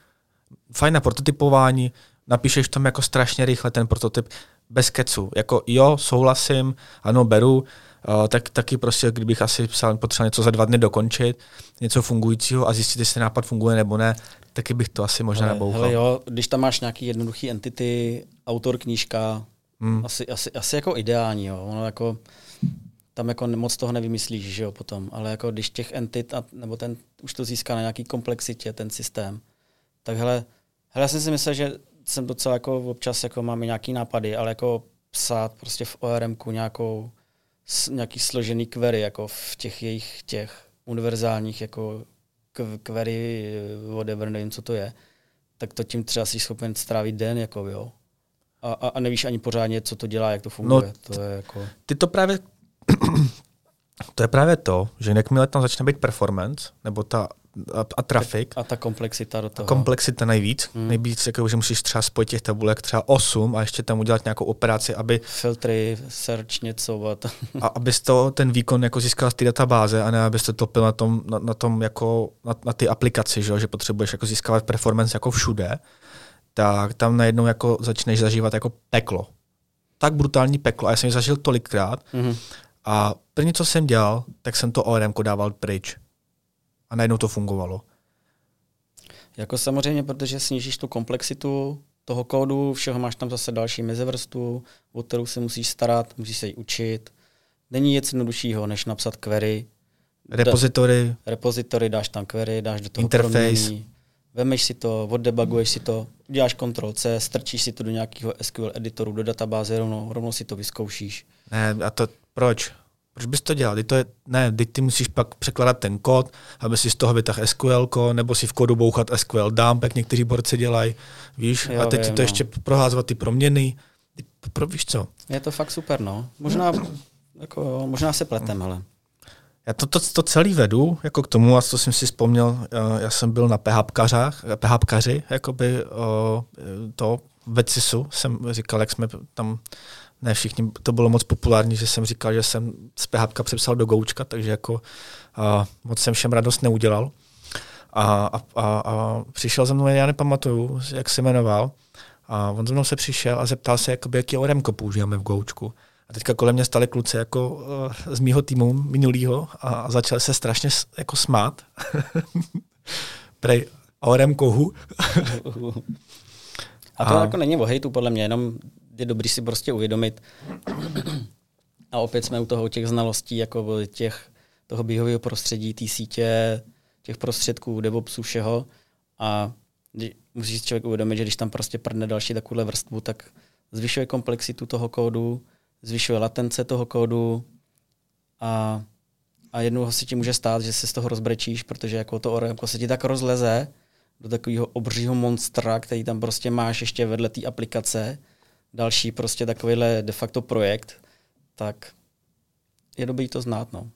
S1: Fajn na prototypování, napíšeš tam jako strašně rychle ten prototyp, bez kecu. Jako jo, souhlasím, ano, beru, uh, tak taky prostě, kdybych asi psal, potřeboval něco za dva dny dokončit, něco fungujícího a zjistit, jestli nápad funguje nebo ne, taky bych to asi možná nebouchal.
S2: Hele jo, když tam máš nějaký jednoduchý entity, autor, knížka, hmm. asi, asi, asi jako ideální, jo. Ono jako, tam jako moc toho nevymyslíš, že jo, potom. Ale jako když těch entit, a, nebo ten už to získá na nějaký komplexitě, ten systém, tak hele, hele já jsem si myslel, že jsem docela jako občas jako máme nějaký nápady, ale jako psát prostě v ORMku nějakou, nějaký složený query, jako v těch jejich těch univerzálních jako query, whatever, nevím, co to je, tak to tím třeba jsi schopen strávit den, jako jo. A, a, a nevíš ani pořádně, co to dělá, jak to funguje. No, to je jako...
S1: Ty to právě to je právě to, že jakmile tam začne být performance, nebo ta a, a trafik.
S2: A ta komplexita do toho.
S1: A komplexita nejvíc. Hmm. Nejvíc, jako, že musíš třeba spojit těch tabulek třeba 8 a ještě tam udělat nějakou operaci, aby...
S2: Filtry, search, něco. A, to.
S1: a abys to, ten výkon jako získal z té databáze a ne abyste to topil na tom, na, na tom jako, na, na ty aplikaci, že, že potřebuješ jako získávat performance jako všude, tak tam najednou jako začneš zažívat jako peklo. Tak brutální peklo. A já jsem ji zažil tolikrát, mm-hmm. A první, co jsem dělal, tak jsem to ORM dával pryč. A najednou to fungovalo.
S2: Jako samozřejmě, protože snížíš tu komplexitu toho kódu, všeho máš tam zase další mezevrstvu, o kterou se musíš starat, musíš se ji učit. Není nic jednoduššího, než napsat query.
S1: Repozitory.
S2: Repozitory, dáš tam query, dáš do toho
S1: Interface. Promění,
S2: vemeš si to, oddebuguješ si to, uděláš Ctrl C, strčíš si to do nějakého SQL editoru, do databáze, rovnou, rovnou si to vyzkoušíš.
S1: Ne, a to proč? Proč bys to dělal? to je, ne, ty, ty musíš pak překládat ten kód, aby si z toho vytahl SQL, nebo si v kódu bouchat SQL dump, jak někteří borci dělají, víš? Jo, a teď ti to no. ještě proházovat ty proměny. Pro, víš co?
S2: Je to fakt super, no. Možná, jako, možná se pletem, ale.
S1: Já to, to, to celý vedu jako k tomu, a co jsem si vzpomněl, já jsem byl na PHPkařách, PHPkaři, jakoby to ve CISu jsem říkal, jak jsme tam ne všichni, to bylo moc populární, že jsem říkal, že jsem z PHP přepsal do Goučka, takže jako a, moc jsem všem radost neudělal. A, a, a, a přišel za mnou, já nepamatuju, jak se jmenoval, a on za mnou se přišel a zeptal se, jakoby, jaký ORMko používáme v Goučku. A teďka kolem mě stali kluci jako uh, z mýho týmu minulýho a začali se strašně jako smát. Prej ORM kohu.
S2: a to a... jako není o hejtu, podle mě, jenom je dobrý si prostě uvědomit. A opět jsme u toho těch znalostí, jako těch, toho běhového prostředí, té sítě, těch prostředků, DevOpsu, všeho. A musí si člověk uvědomit, že když tam prostě prdne další takovouhle vrstvu, tak zvyšuje komplexitu toho kódu, zvyšuje latence toho kódu a, a jednou si ti může stát, že se z toho rozbrečíš, protože jako to ORM se ti tak rozleze do takového obřího monstra, který tam prostě máš ještě vedle té aplikace, další prostě takovýhle de facto projekt, tak je dobrý to znát, no.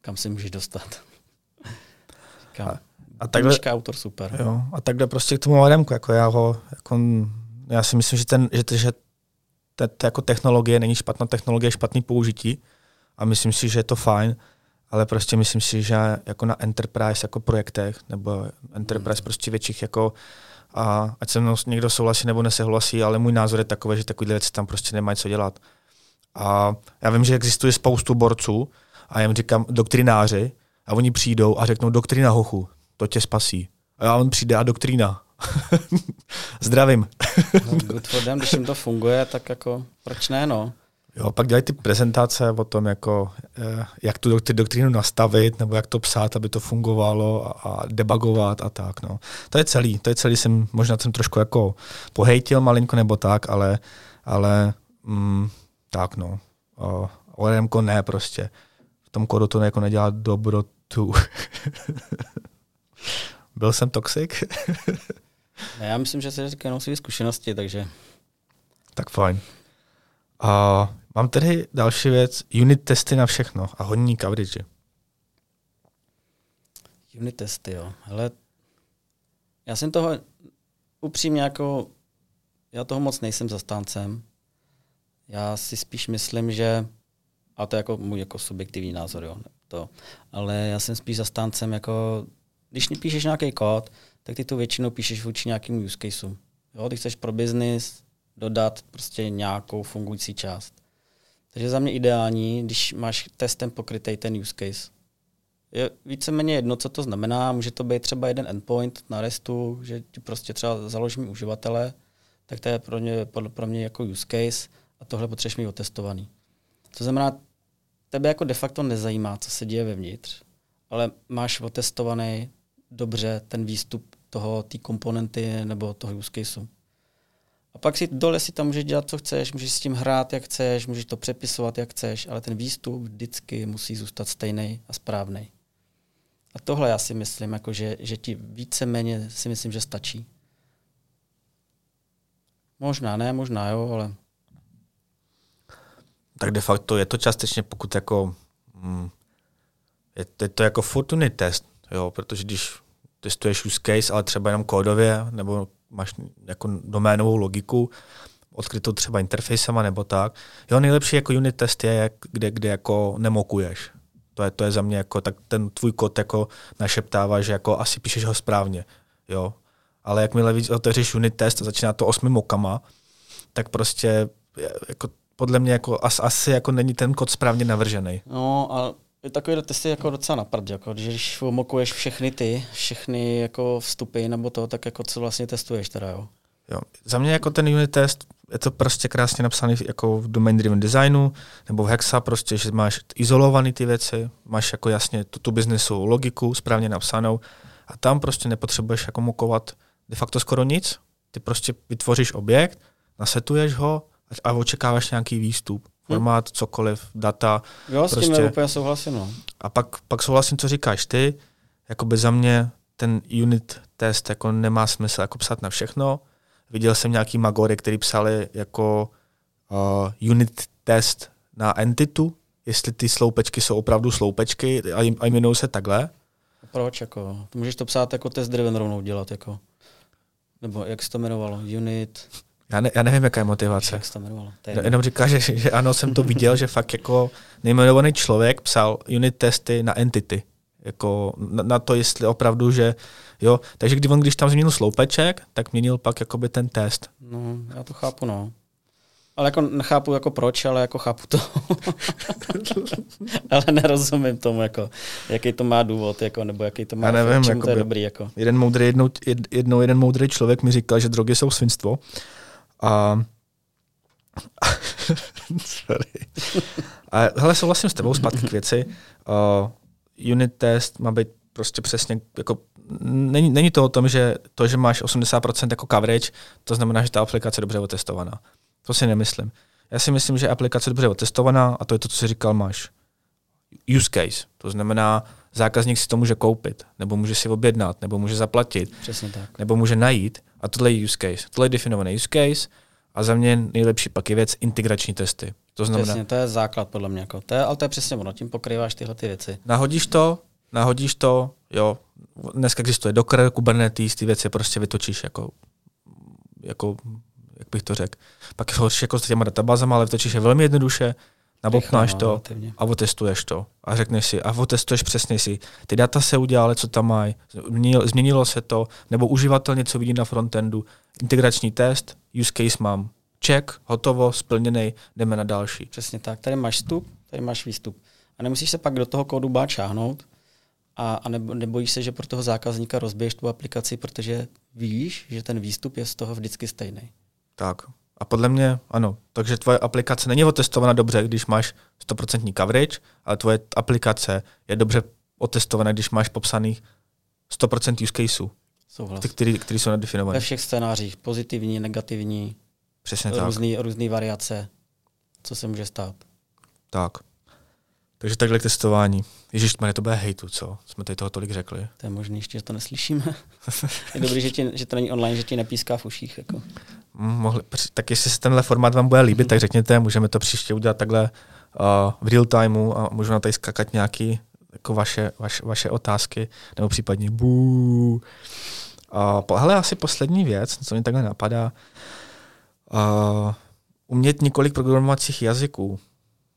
S2: Kam se můžeš dostat.
S1: A- A takhle,
S2: Knížka, autor super.
S1: jo, a takhle prostě k tomu Adamku, jako já ho, jako, já si myslím, že ten, že, to- že ta, ta jako technologie není špatná technologie, je špatný použití a myslím si, že je to fajn, ale prostě myslím si, že jako na enterprise jako projektech nebo enterprise
S2: Hmm.
S1: prostě větších jako a ať se mnou někdo souhlasí nebo nesouhlasí, ale můj názor je takový, že takovýhle věci tam prostě nemají co dělat. A já vím, že existuje spoustu borců a já jim říkám doktrináři a oni přijdou a řeknou doktrina hochu, to tě spasí. A on přijde a doktrína. Zdravím.
S2: No, good for them, když jim to funguje, tak jako proč ne, no.
S1: Jo, pak dělají ty prezentace o tom, jako, eh, jak tu doktr- doktrínu nastavit, nebo jak to psát, aby to fungovalo a, debugovat a tak. No. To je celý, to je celý, jsem, možná jsem trošku jako pohejtil malinko nebo tak, ale, ale mm, tak no. O, ORMko ne prostě. V tom kodu to jako nedělá dobrotu. Byl jsem toxic?
S2: Ne, já myslím, že se říká jenom své zkušenosti, takže
S1: tak fajn. A mám tady další věc, unit testy na všechno a hodní coverage.
S2: unit testy, jo. Hele, já jsem toho upřímně jako, já toho moc nejsem zastáncem. Já si spíš myslím, že, a to je jako můj jako subjektivní názor, jo, to, ale já jsem spíš zastáncem jako, když píšeš nějaký kód, tak ty to většinou píšeš vůči nějakému use caseu. Jo, ty chceš pro business dodat prostě nějakou fungující část. Takže za mě ideální, když máš testem pokrytý ten use case. Je víceméně jedno, co to znamená. Může to být třeba jeden endpoint na RESTu, že ti prostě třeba založím uživatele, tak to je pro mě, pro, mě jako use case a tohle potřebuješ mít otestovaný. To znamená, tebe jako de facto nezajímá, co se děje vevnitř, ale máš otestovaný dobře ten výstup toho, té komponenty nebo toho use caseu. A pak si dole si tam můžeš dělat, co chceš, můžeš s tím hrát, jak chceš, můžeš to přepisovat, jak chceš, ale ten výstup vždycky musí zůstat stejný a správný. A tohle já si myslím, jako že, že ti víceméně si myslím, že stačí. Možná ne, možná jo, ale
S1: tak de facto je to částečně, pokud jako mm, je, to, je to jako furt unit test, jo, protože když testuješ use case, ale třeba jenom kódově, nebo máš jako doménovou logiku, odkrytou třeba interfejsama nebo tak. Jo, nejlepší jako unit test je, jak, kde, kde jako nemokuješ. To je, to je za mě jako, tak ten tvůj kód jako našeptává, že jako asi píšeš ho správně, jo. Ale jakmile otevřeš unit test a začíná to osmi mokama, tak prostě jako podle mě jako as, asi jako není ten kód správně navržený.
S2: no a je takový testy jako docela na prd, jako když omokuješ všechny ty, všechny jako vstupy nebo to, tak jako co vlastně testuješ teda, jo.
S1: Jo. Za mě jako ten unit test je to prostě krásně napsaný jako v domain driven designu nebo v Hexa prostě, že máš izolovaný ty věci, máš jako jasně tu, tu businessovou logiku správně napsanou a tam prostě nepotřebuješ jako mokovat de facto skoro nic. Ty prostě vytvoříš objekt, nasetuješ ho a očekáváš nějaký výstup. Formát, cokoliv, data.
S2: Jo, s tím
S1: Prostě-
S2: úplně souhlasím, no.
S1: A pak, pak souhlasím, co říkáš ty. Jakoby za mě ten unit test jako nemá smysl jako psat na všechno. Viděl jsem nějaký magory, který psali jako uh, unit test na entitu, jestli ty sloupečky jsou opravdu sloupečky a, jim- a jmenují se takhle.
S2: A proč, jako? Můžeš to psát jako test driven rovnou dělat, jako. Nebo jak se to jmenovalo? Unit,
S1: Já, ne, já nevím, jaká je motivace.
S2: jak to jmenovalo? To je
S1: No, jenom říká, že, že ano, jsem to viděl, že fakt jako nejmenovaný člověk psal unit testy na entity. Jako na, na to, jestli opravdu, že jo. Takže když on, když tam změnil sloupeček, tak měnil pak jakoby ten test.
S2: No, já to chápu, no. Ale jako nechápu jako proč, ale jako chápu to. ale nerozumím tomu, jako, jaký to má důvod, jako, nebo jaký to má,
S1: Já nevím,
S2: čemu to je dobrý. Jako.
S1: Jeden moudrý, jednou, jed, jednou jeden moudrý člověk mi říkal, že drogy jsou svinstvo. A Sorry. A hele, souhlasím s tebou, zpátky k věci. Uh, unit test má být prostě přesně, jako, není, není to o tom, že to, že máš 80% jako coverage, to znamená, že ta aplikace je dobře otestovaná. To si nemyslím. Já si myslím, že aplikace je dobře otestovaná a to je to, co jsi říkal, máš use case. To znamená, zákazník si to může koupit, nebo může si objednat, nebo může zaplatit,
S2: Přesně tak.
S1: nebo může najít. A tohle je use case. Tohle je definovaný use case a za mě nejlepší pak je věc integrační testy. To znamená,
S2: Přesně, to je základ podle mě. Jako. To je, ale to je přesně ono, tím pokrýváš tyhle ty věci.
S1: nahodíš to, nahodíš to, jo, dneska existuje Docker, Kubernetes, ty věci prostě vytočíš jako, jako jak bych to řekl. Pak hoříš jako s těma databázama, ale vytočíš je velmi jednoduše, nabopnáš
S2: no,
S1: to
S2: relativně.
S1: a otestuješ to. A řekneš si, a otestuješ přesně si, ty data se udělaly, co tam mají, změnilo, změnilo se to, nebo uživatel něco vidí na frontendu, integrační test, use case mám, check, hotovo, splněný, jdeme na další.
S2: Přesně tak. Tady máš vstup, tady máš výstup. A nemusíš se pak do toho kódu bát šáhnout a, a nebo, nebojíš se, že pro toho zákazníka rozbiješ tu aplikaci, protože víš, že ten výstup je z toho vždycky stejný.
S1: Tak. A podle mě ano. Takže tvoje aplikace není otestovaná dobře, když máš 100% coverage, ale tvoje aplikace je dobře otestovaná, když máš popsaných 100% use caseů,
S2: Souhlas.
S1: ty, který, který jsou
S2: Ve
S1: nadefinované.
S2: všech scénářích, pozitivní, negativní,
S1: Přesně tak.
S2: různý, různý variace, co se může stát.
S1: tak. Takže takhle k testování. Ježíš, to bude hejtu, co? Jsme tady toho tolik řekli.
S2: To je možný, ještě že to neslyšíme. je dobrý, že, ti, že to není online, že ti nepíská v uších. Jako.
S1: Mohli, tak jestli se tenhle formát vám bude líbit, tak řekněte, můžeme to příště udělat takhle uh, v real timeu a můžu na tady skakat nějaký jako vaše, vaše, vaše otázky, nebo případně bů. Uh, hele, asi poslední věc, co mi takhle napadá. Uh, umět několik programovacích jazyků.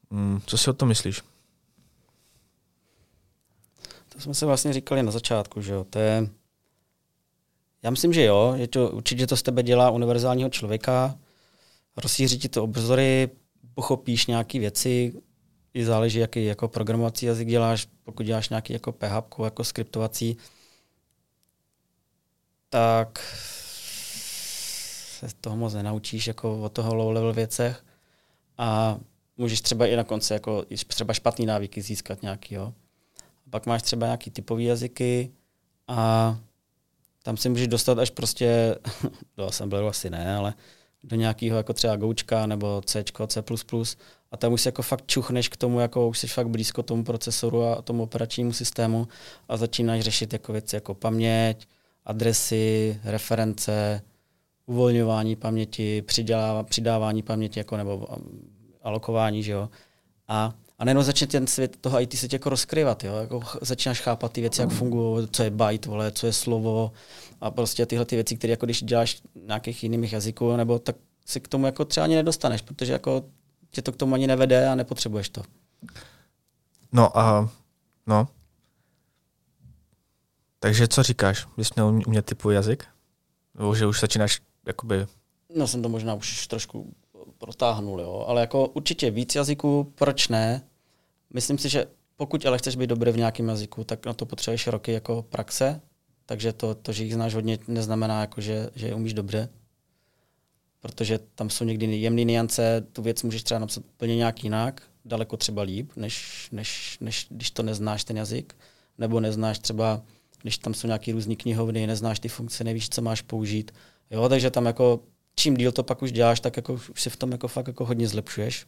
S1: Mm, co si o tom myslíš?
S2: To jsme se vlastně říkali na začátku, že jo. To je, já myslím, že jo, je to, určitě to z tebe dělá univerzálního člověka, rozšíří ti to obzory, pochopíš nějaké věci, i záleží, jaký jako programovací jazyk děláš, pokud děláš nějaký jako PHP, jako skriptovací, tak se toho moc nenaučíš jako o toho low level věcech. A můžeš třeba i na konci jako třeba špatný návyky získat nějaký, jo. Pak máš třeba nějaký typový jazyky a tam si můžeš dostat až prostě, do assembleru asi ne, ale do nějakého jako třeba Goučka nebo C, C++, a tam už se jako fakt čuchneš k tomu, jako už jsi fakt blízko tomu procesoru a tomu operačnímu systému a začínáš řešit jako věci jako paměť, adresy, reference, uvolňování paměti, přidává, přidávání paměti jako nebo um, alokování, že jo. A, a najednou začne ten svět toho IT se tě jako rozkryvat, jo. Jako začínáš chápat ty věci, jak fungují, co je byte, vole, co je slovo a prostě tyhle ty věci, které jako když děláš nějakých jiných jazyků, nebo tak si k tomu jako třeba ani nedostaneš, protože jako tě to k tomu ani nevede a nepotřebuješ to.
S1: No a no. Takže co říkáš? Bys měl umět typu jazyk? Nebo že už začínáš jakoby
S2: No jsem to možná už trošku protáhnul, jo. ale jako určitě víc jazyků, proč ne? Myslím si, že pokud ale chceš být dobrý v nějakém jazyku, tak na to potřebuješ roky jako praxe, takže to, to že jich znáš hodně, neznamená, jako, že, že je umíš dobře, protože tam jsou někdy jemné niance, tu věc můžeš třeba napsat úplně nějak jinak, daleko třeba líp, než, než, než když to neznáš ten jazyk, nebo neznáš třeba, když tam jsou nějaké různé knihovny, neznáš ty funkce, nevíš, co máš použít. Jo, takže tam jako čím díl to pak už děláš, tak jako už si v tom jako fakt jako hodně zlepšuješ.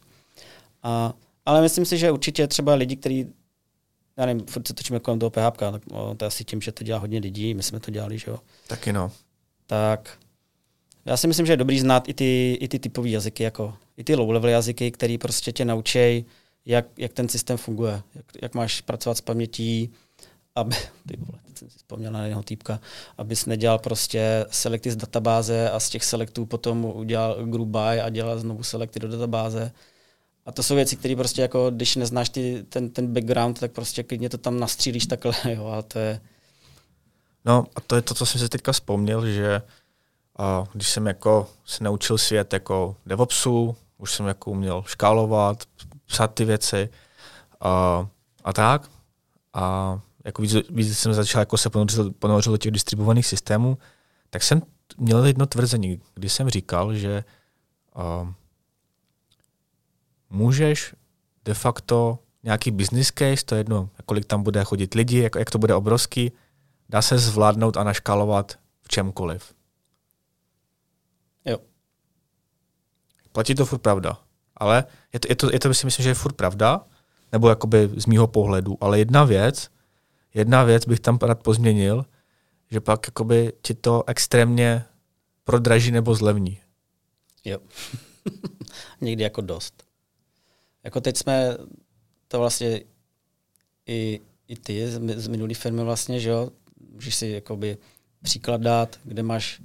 S2: A, ale myslím si, že určitě třeba lidi, kteří já nevím, furt se točíme kolem toho PHP, tak o, to je asi tím, že to dělá hodně lidí, my jsme to dělali, že jo.
S1: taky no.
S2: Tak já si myslím, že je dobrý znát i ty, i ty typové jazyky, jako i ty low-level jazyky, který prostě tě naučí, jak, jak ten systém funguje, jak, jak máš pracovat s pamětí, aby, ty vole, teď jsem si vzpomněl na jednoho týpka, abys nedělal prostě selekty z databáze a z těch selektů potom udělal group by a dělal znovu selekty do databáze. A to jsou věci, které prostě jako, když neznáš ty, ten, ten background, tak prostě klidně to tam nastřílíš takhle, jo, a to je,
S1: No a to je to, co jsem si teďka vzpomněl, že a když jsem jako se naučil svět jako DevOpsu, už jsem jako uměl škálovat, psát ty věci a, a tak. A jako víc, víc jsem začal jako se ponořil, ponořil do těch distribuovaných systémů, tak jsem měl jedno tvrzení, kdy jsem říkal, že můžeš de facto nějaký business case, to je jedno, kolik tam bude chodit lidi, jak, jak to bude obrovský, dá se zvládnout a naškalovat v čemkoliv.
S2: jo,
S1: Platí to furt pravda. Ale je to, je to, je to si myslím, že je furt pravda, nebo jakoby z mýho pohledu, ale jedna věc, jedna věc bych tam rád pozměnil, že pak jakoby ti to extrémně prodraží nebo zlevní.
S2: jo. Někdy jako dost. Jako teď jsme to vlastně i, i ty z, z minulý firmy vlastně, že jo, můžeš si jakoby příklad dát, kde máš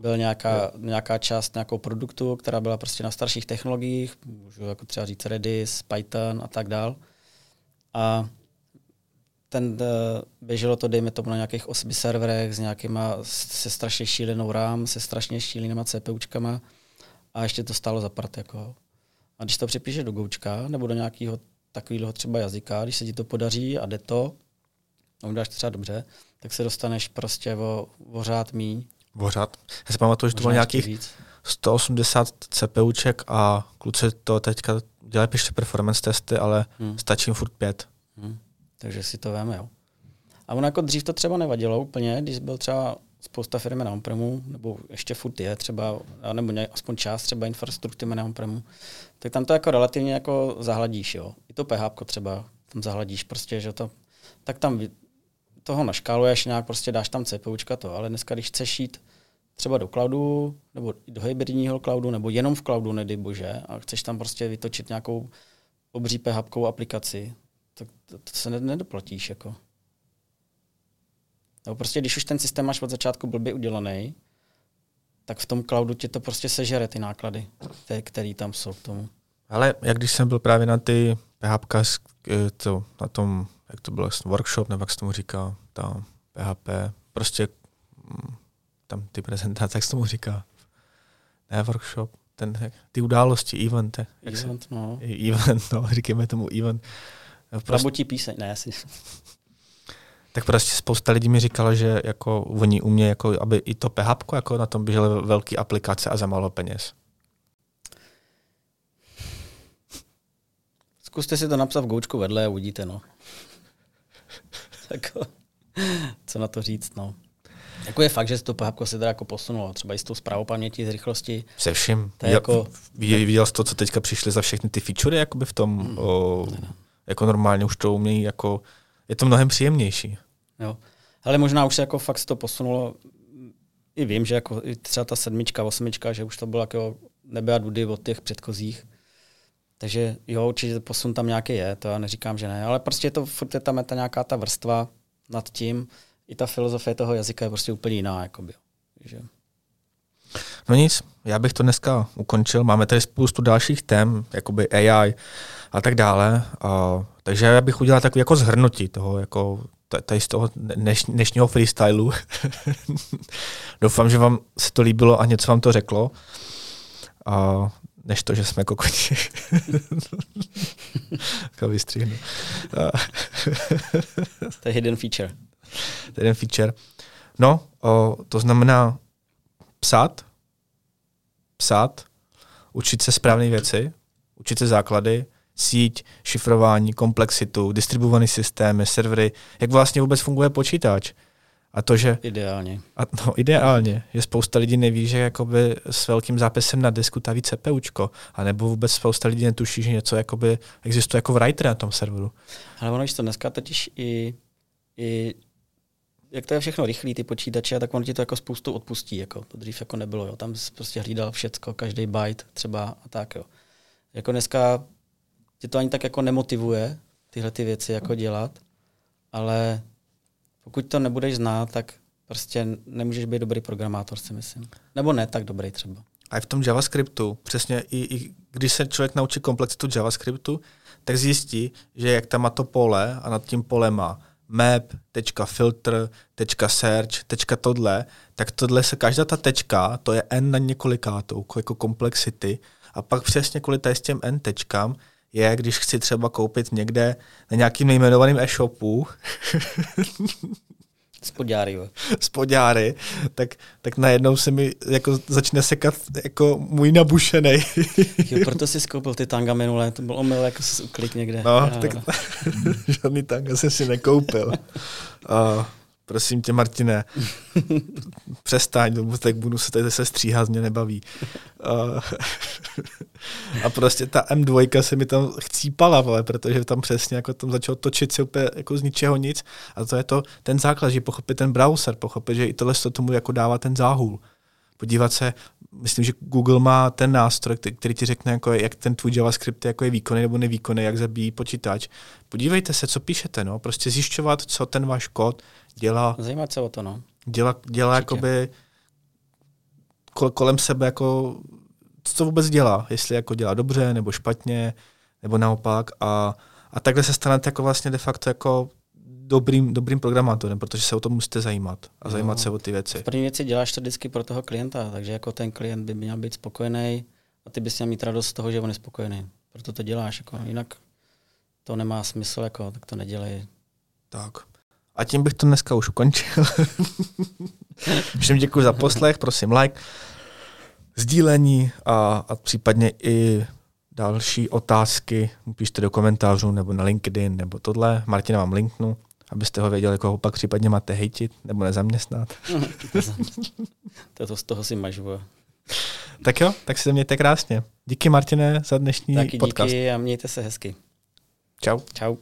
S2: byl nějaká, nějaká část nějakou produktu, která byla prostě na starších technologiích, můžu jako třeba říct Redis, Python a tak dál. A ten uh, běželo to, dejme tomu, na nějakých 8 serverech s nějakýma, se strašně šílenou RAM, se strašně šílenýma CPUčkama a ještě to stálo za part. Jako. A když to připíšeš do Goučka nebo do nějakého takového třeba jazyka, když se ti to podaří a jde to, a uděláš to třeba dobře, tak se dostaneš prostě o, o řád míň.
S1: O řád. Já si pamatuju, že to bylo nějakých víc. 180 CPUček a kluci to teďka dělají ještě performance testy, ale hmm. stačí jim furt pět. Hmm.
S2: Takže si to veme, jo. A ono jako dřív to třeba nevadilo úplně, když byl třeba spousta firmy na on nebo ještě furt je třeba, nebo aspoň část třeba infrastruktury na on tak tam to jako relativně jako zahladíš, jo. I to PHP třeba tam zahladíš prostě, že to, tak tam toho naškáluješ nějak, prostě dáš tam CPUčka to, ale dneska, když chceš jít třeba do cloudu, nebo do hybridního cloudu, nebo jenom v cloudu, nedej bože, a chceš tam prostě vytočit nějakou obří PHP aplikaci, tak to, to se nedoplatíš. Jako. Nebo prostě, když už ten systém máš od začátku blbě udělaný, tak v tom cloudu ti to prostě sežere ty náklady, které tam jsou k tomu.
S1: Ale jak když jsem byl právě na ty PHP, eh, to, na tom, jak to bylo, workshop, nebo jak se tomu říká, ta PHP, prostě mm, tam ty prezentace, jak se tomu říká, ne workshop, ten, ty události, event.
S2: Jak event, se, no.
S1: Event, no, říkáme tomu event.
S2: Prostě, Labutí píseň, ne, asi.
S1: Tak prostě spousta lidí mi říkalo, že jako oni umějí, jako, aby i to PHP jako na tom běžely velké aplikace a za málo peněz.
S2: Zkuste si to napsat v goučku vedle a uvidíte, no. tak, co na to říct, no. Jako je fakt, že to PHP se teda jako posunulo, třeba i s tou zprávou paměti, z rychlosti.
S1: Se vším. To je jako... Viděl jsi to, co teďka přišli za všechny ty featurey jakoby v tom, hmm. o, jako normálně už to umějí, jako, je to mnohem příjemnější.
S2: Jo. Ale možná už se jako fakt to posunulo, i vím, že jako třeba ta sedmička, osmička, že už to bylo jako nebe a dudy od těch předchozích. Takže jo, určitě posun tam nějaký je, to já neříkám, že ne, ale prostě je to furt je tam je ta nějaká ta vrstva nad tím, i ta filozofie toho jazyka je prostě úplně jiná. Jakoby. Takže...
S1: No nic, já bych to dneska ukončil. Máme tady spoustu dalších tém, jakoby AI a tak dále. A, takže já bych udělal takový jako zhrnutí toho, jako tady z toho dneš, dnešního freestylu. Doufám, že vám se to líbilo a něco vám to řeklo. A než to, že jsme jako koni. jako vystříhnu.
S2: to je hidden feature.
S1: To je jeden feature. No, o, to znamená psát, psát, učit se správné věci, učit se základy, síť, šifrování, komplexitu, distribuované systémy, servery, jak vlastně vůbec funguje počítač. A to, že...
S2: Ideálně.
S1: A, no, ideálně. Že spousta lidí neví, že jakoby s velkým zápisem na disku taví CPUčko. A nebo vůbec spousta lidí netuší, že něco jakoby existuje jako writer na tom serveru.
S2: Ale ono, to dneska totiž i, i jak to je všechno rychlý, ty počítače, tak on ti to jako spoustu odpustí, jako to dřív jako nebylo, jo. tam prostě hlídal všecko, každý byte třeba a tak, jo. Jako dneska tě to ani tak jako nemotivuje tyhle ty věci jako dělat, ale pokud to nebudeš znát, tak prostě nemůžeš být dobrý programátor, si myslím. Nebo ne tak dobrý třeba.
S1: A i v tom JavaScriptu, přesně i, i když se člověk naučí komplexitu JavaScriptu, tak zjistí, že jak tam má to pole a nad tím polem má map.filter, search, tohle, tak tohle se každá ta tečka, to je n na několikátou, jako komplexity, a pak přesně kvůli těm n tečkám je, když chci třeba koupit někde na nějakým nejmenovaným e-shopu
S2: Spodňáry, jo.
S1: Spodňáry, tak, tak najednou se mi jako začne sekat jako můj nabušený.
S2: jo, proto jsi skoupil ty tanga minule, to byl omyl, jako jsi uklik někde.
S1: No, já, tak žádný tanga jsem si nekoupil. Uh, prosím tě, Martine, přestaň, tak budu se tady se stříhat, mě nebaví. Uh, a prostě ta M2 se mi tam chcípala, vole, protože tam přesně jako tam začal točit se úplně jako z ničeho nic. A to je to ten základ, že pochopit ten browser, pochopit, že i tohle to tomu jako dává ten záhul. podívat se, myslím, že Google má ten nástroj, který ti řekne, jako, jak ten tvůj JavaScript je, jako je výkonný nebo nevýkonný, jak zabíjí počítač. Podívejte se, co píšete, no. Prostě zjišťovat, co ten váš kód dělá.
S2: Zajímat se o to, no.
S1: Dělá, dělá jakoby kolem sebe, jako, co vůbec dělá. Jestli jako dělá dobře, nebo špatně, nebo naopak. A, a takhle se stanete jako vlastně de facto jako dobrým, dobrým programátorem, protože se o to musíte zajímat a no. zajímat se o ty věci.
S2: V první věci děláš to vždycky pro toho klienta, takže jako ten klient by měl být spokojený a ty bys měl mít radost z toho, že on je spokojený. Proto to děláš. Jako, jinak to nemá smysl, jako, tak to nedělej.
S1: Tak. A tím bych to dneska už ukončil. Všem děkuji za poslech, prosím like, sdílení a, a případně i další otázky píšte do komentářů nebo na LinkedIn nebo tohle. Martina vám linknu abyste ho věděli, koho pak případně máte hejtit nebo nezaměstnat.
S2: to, to z toho si mažu.
S1: Tak jo, tak se mějte krásně. Díky Martine za dnešní
S2: Taky
S1: podcast.
S2: díky a mějte se hezky.
S1: Čau.
S2: Čau.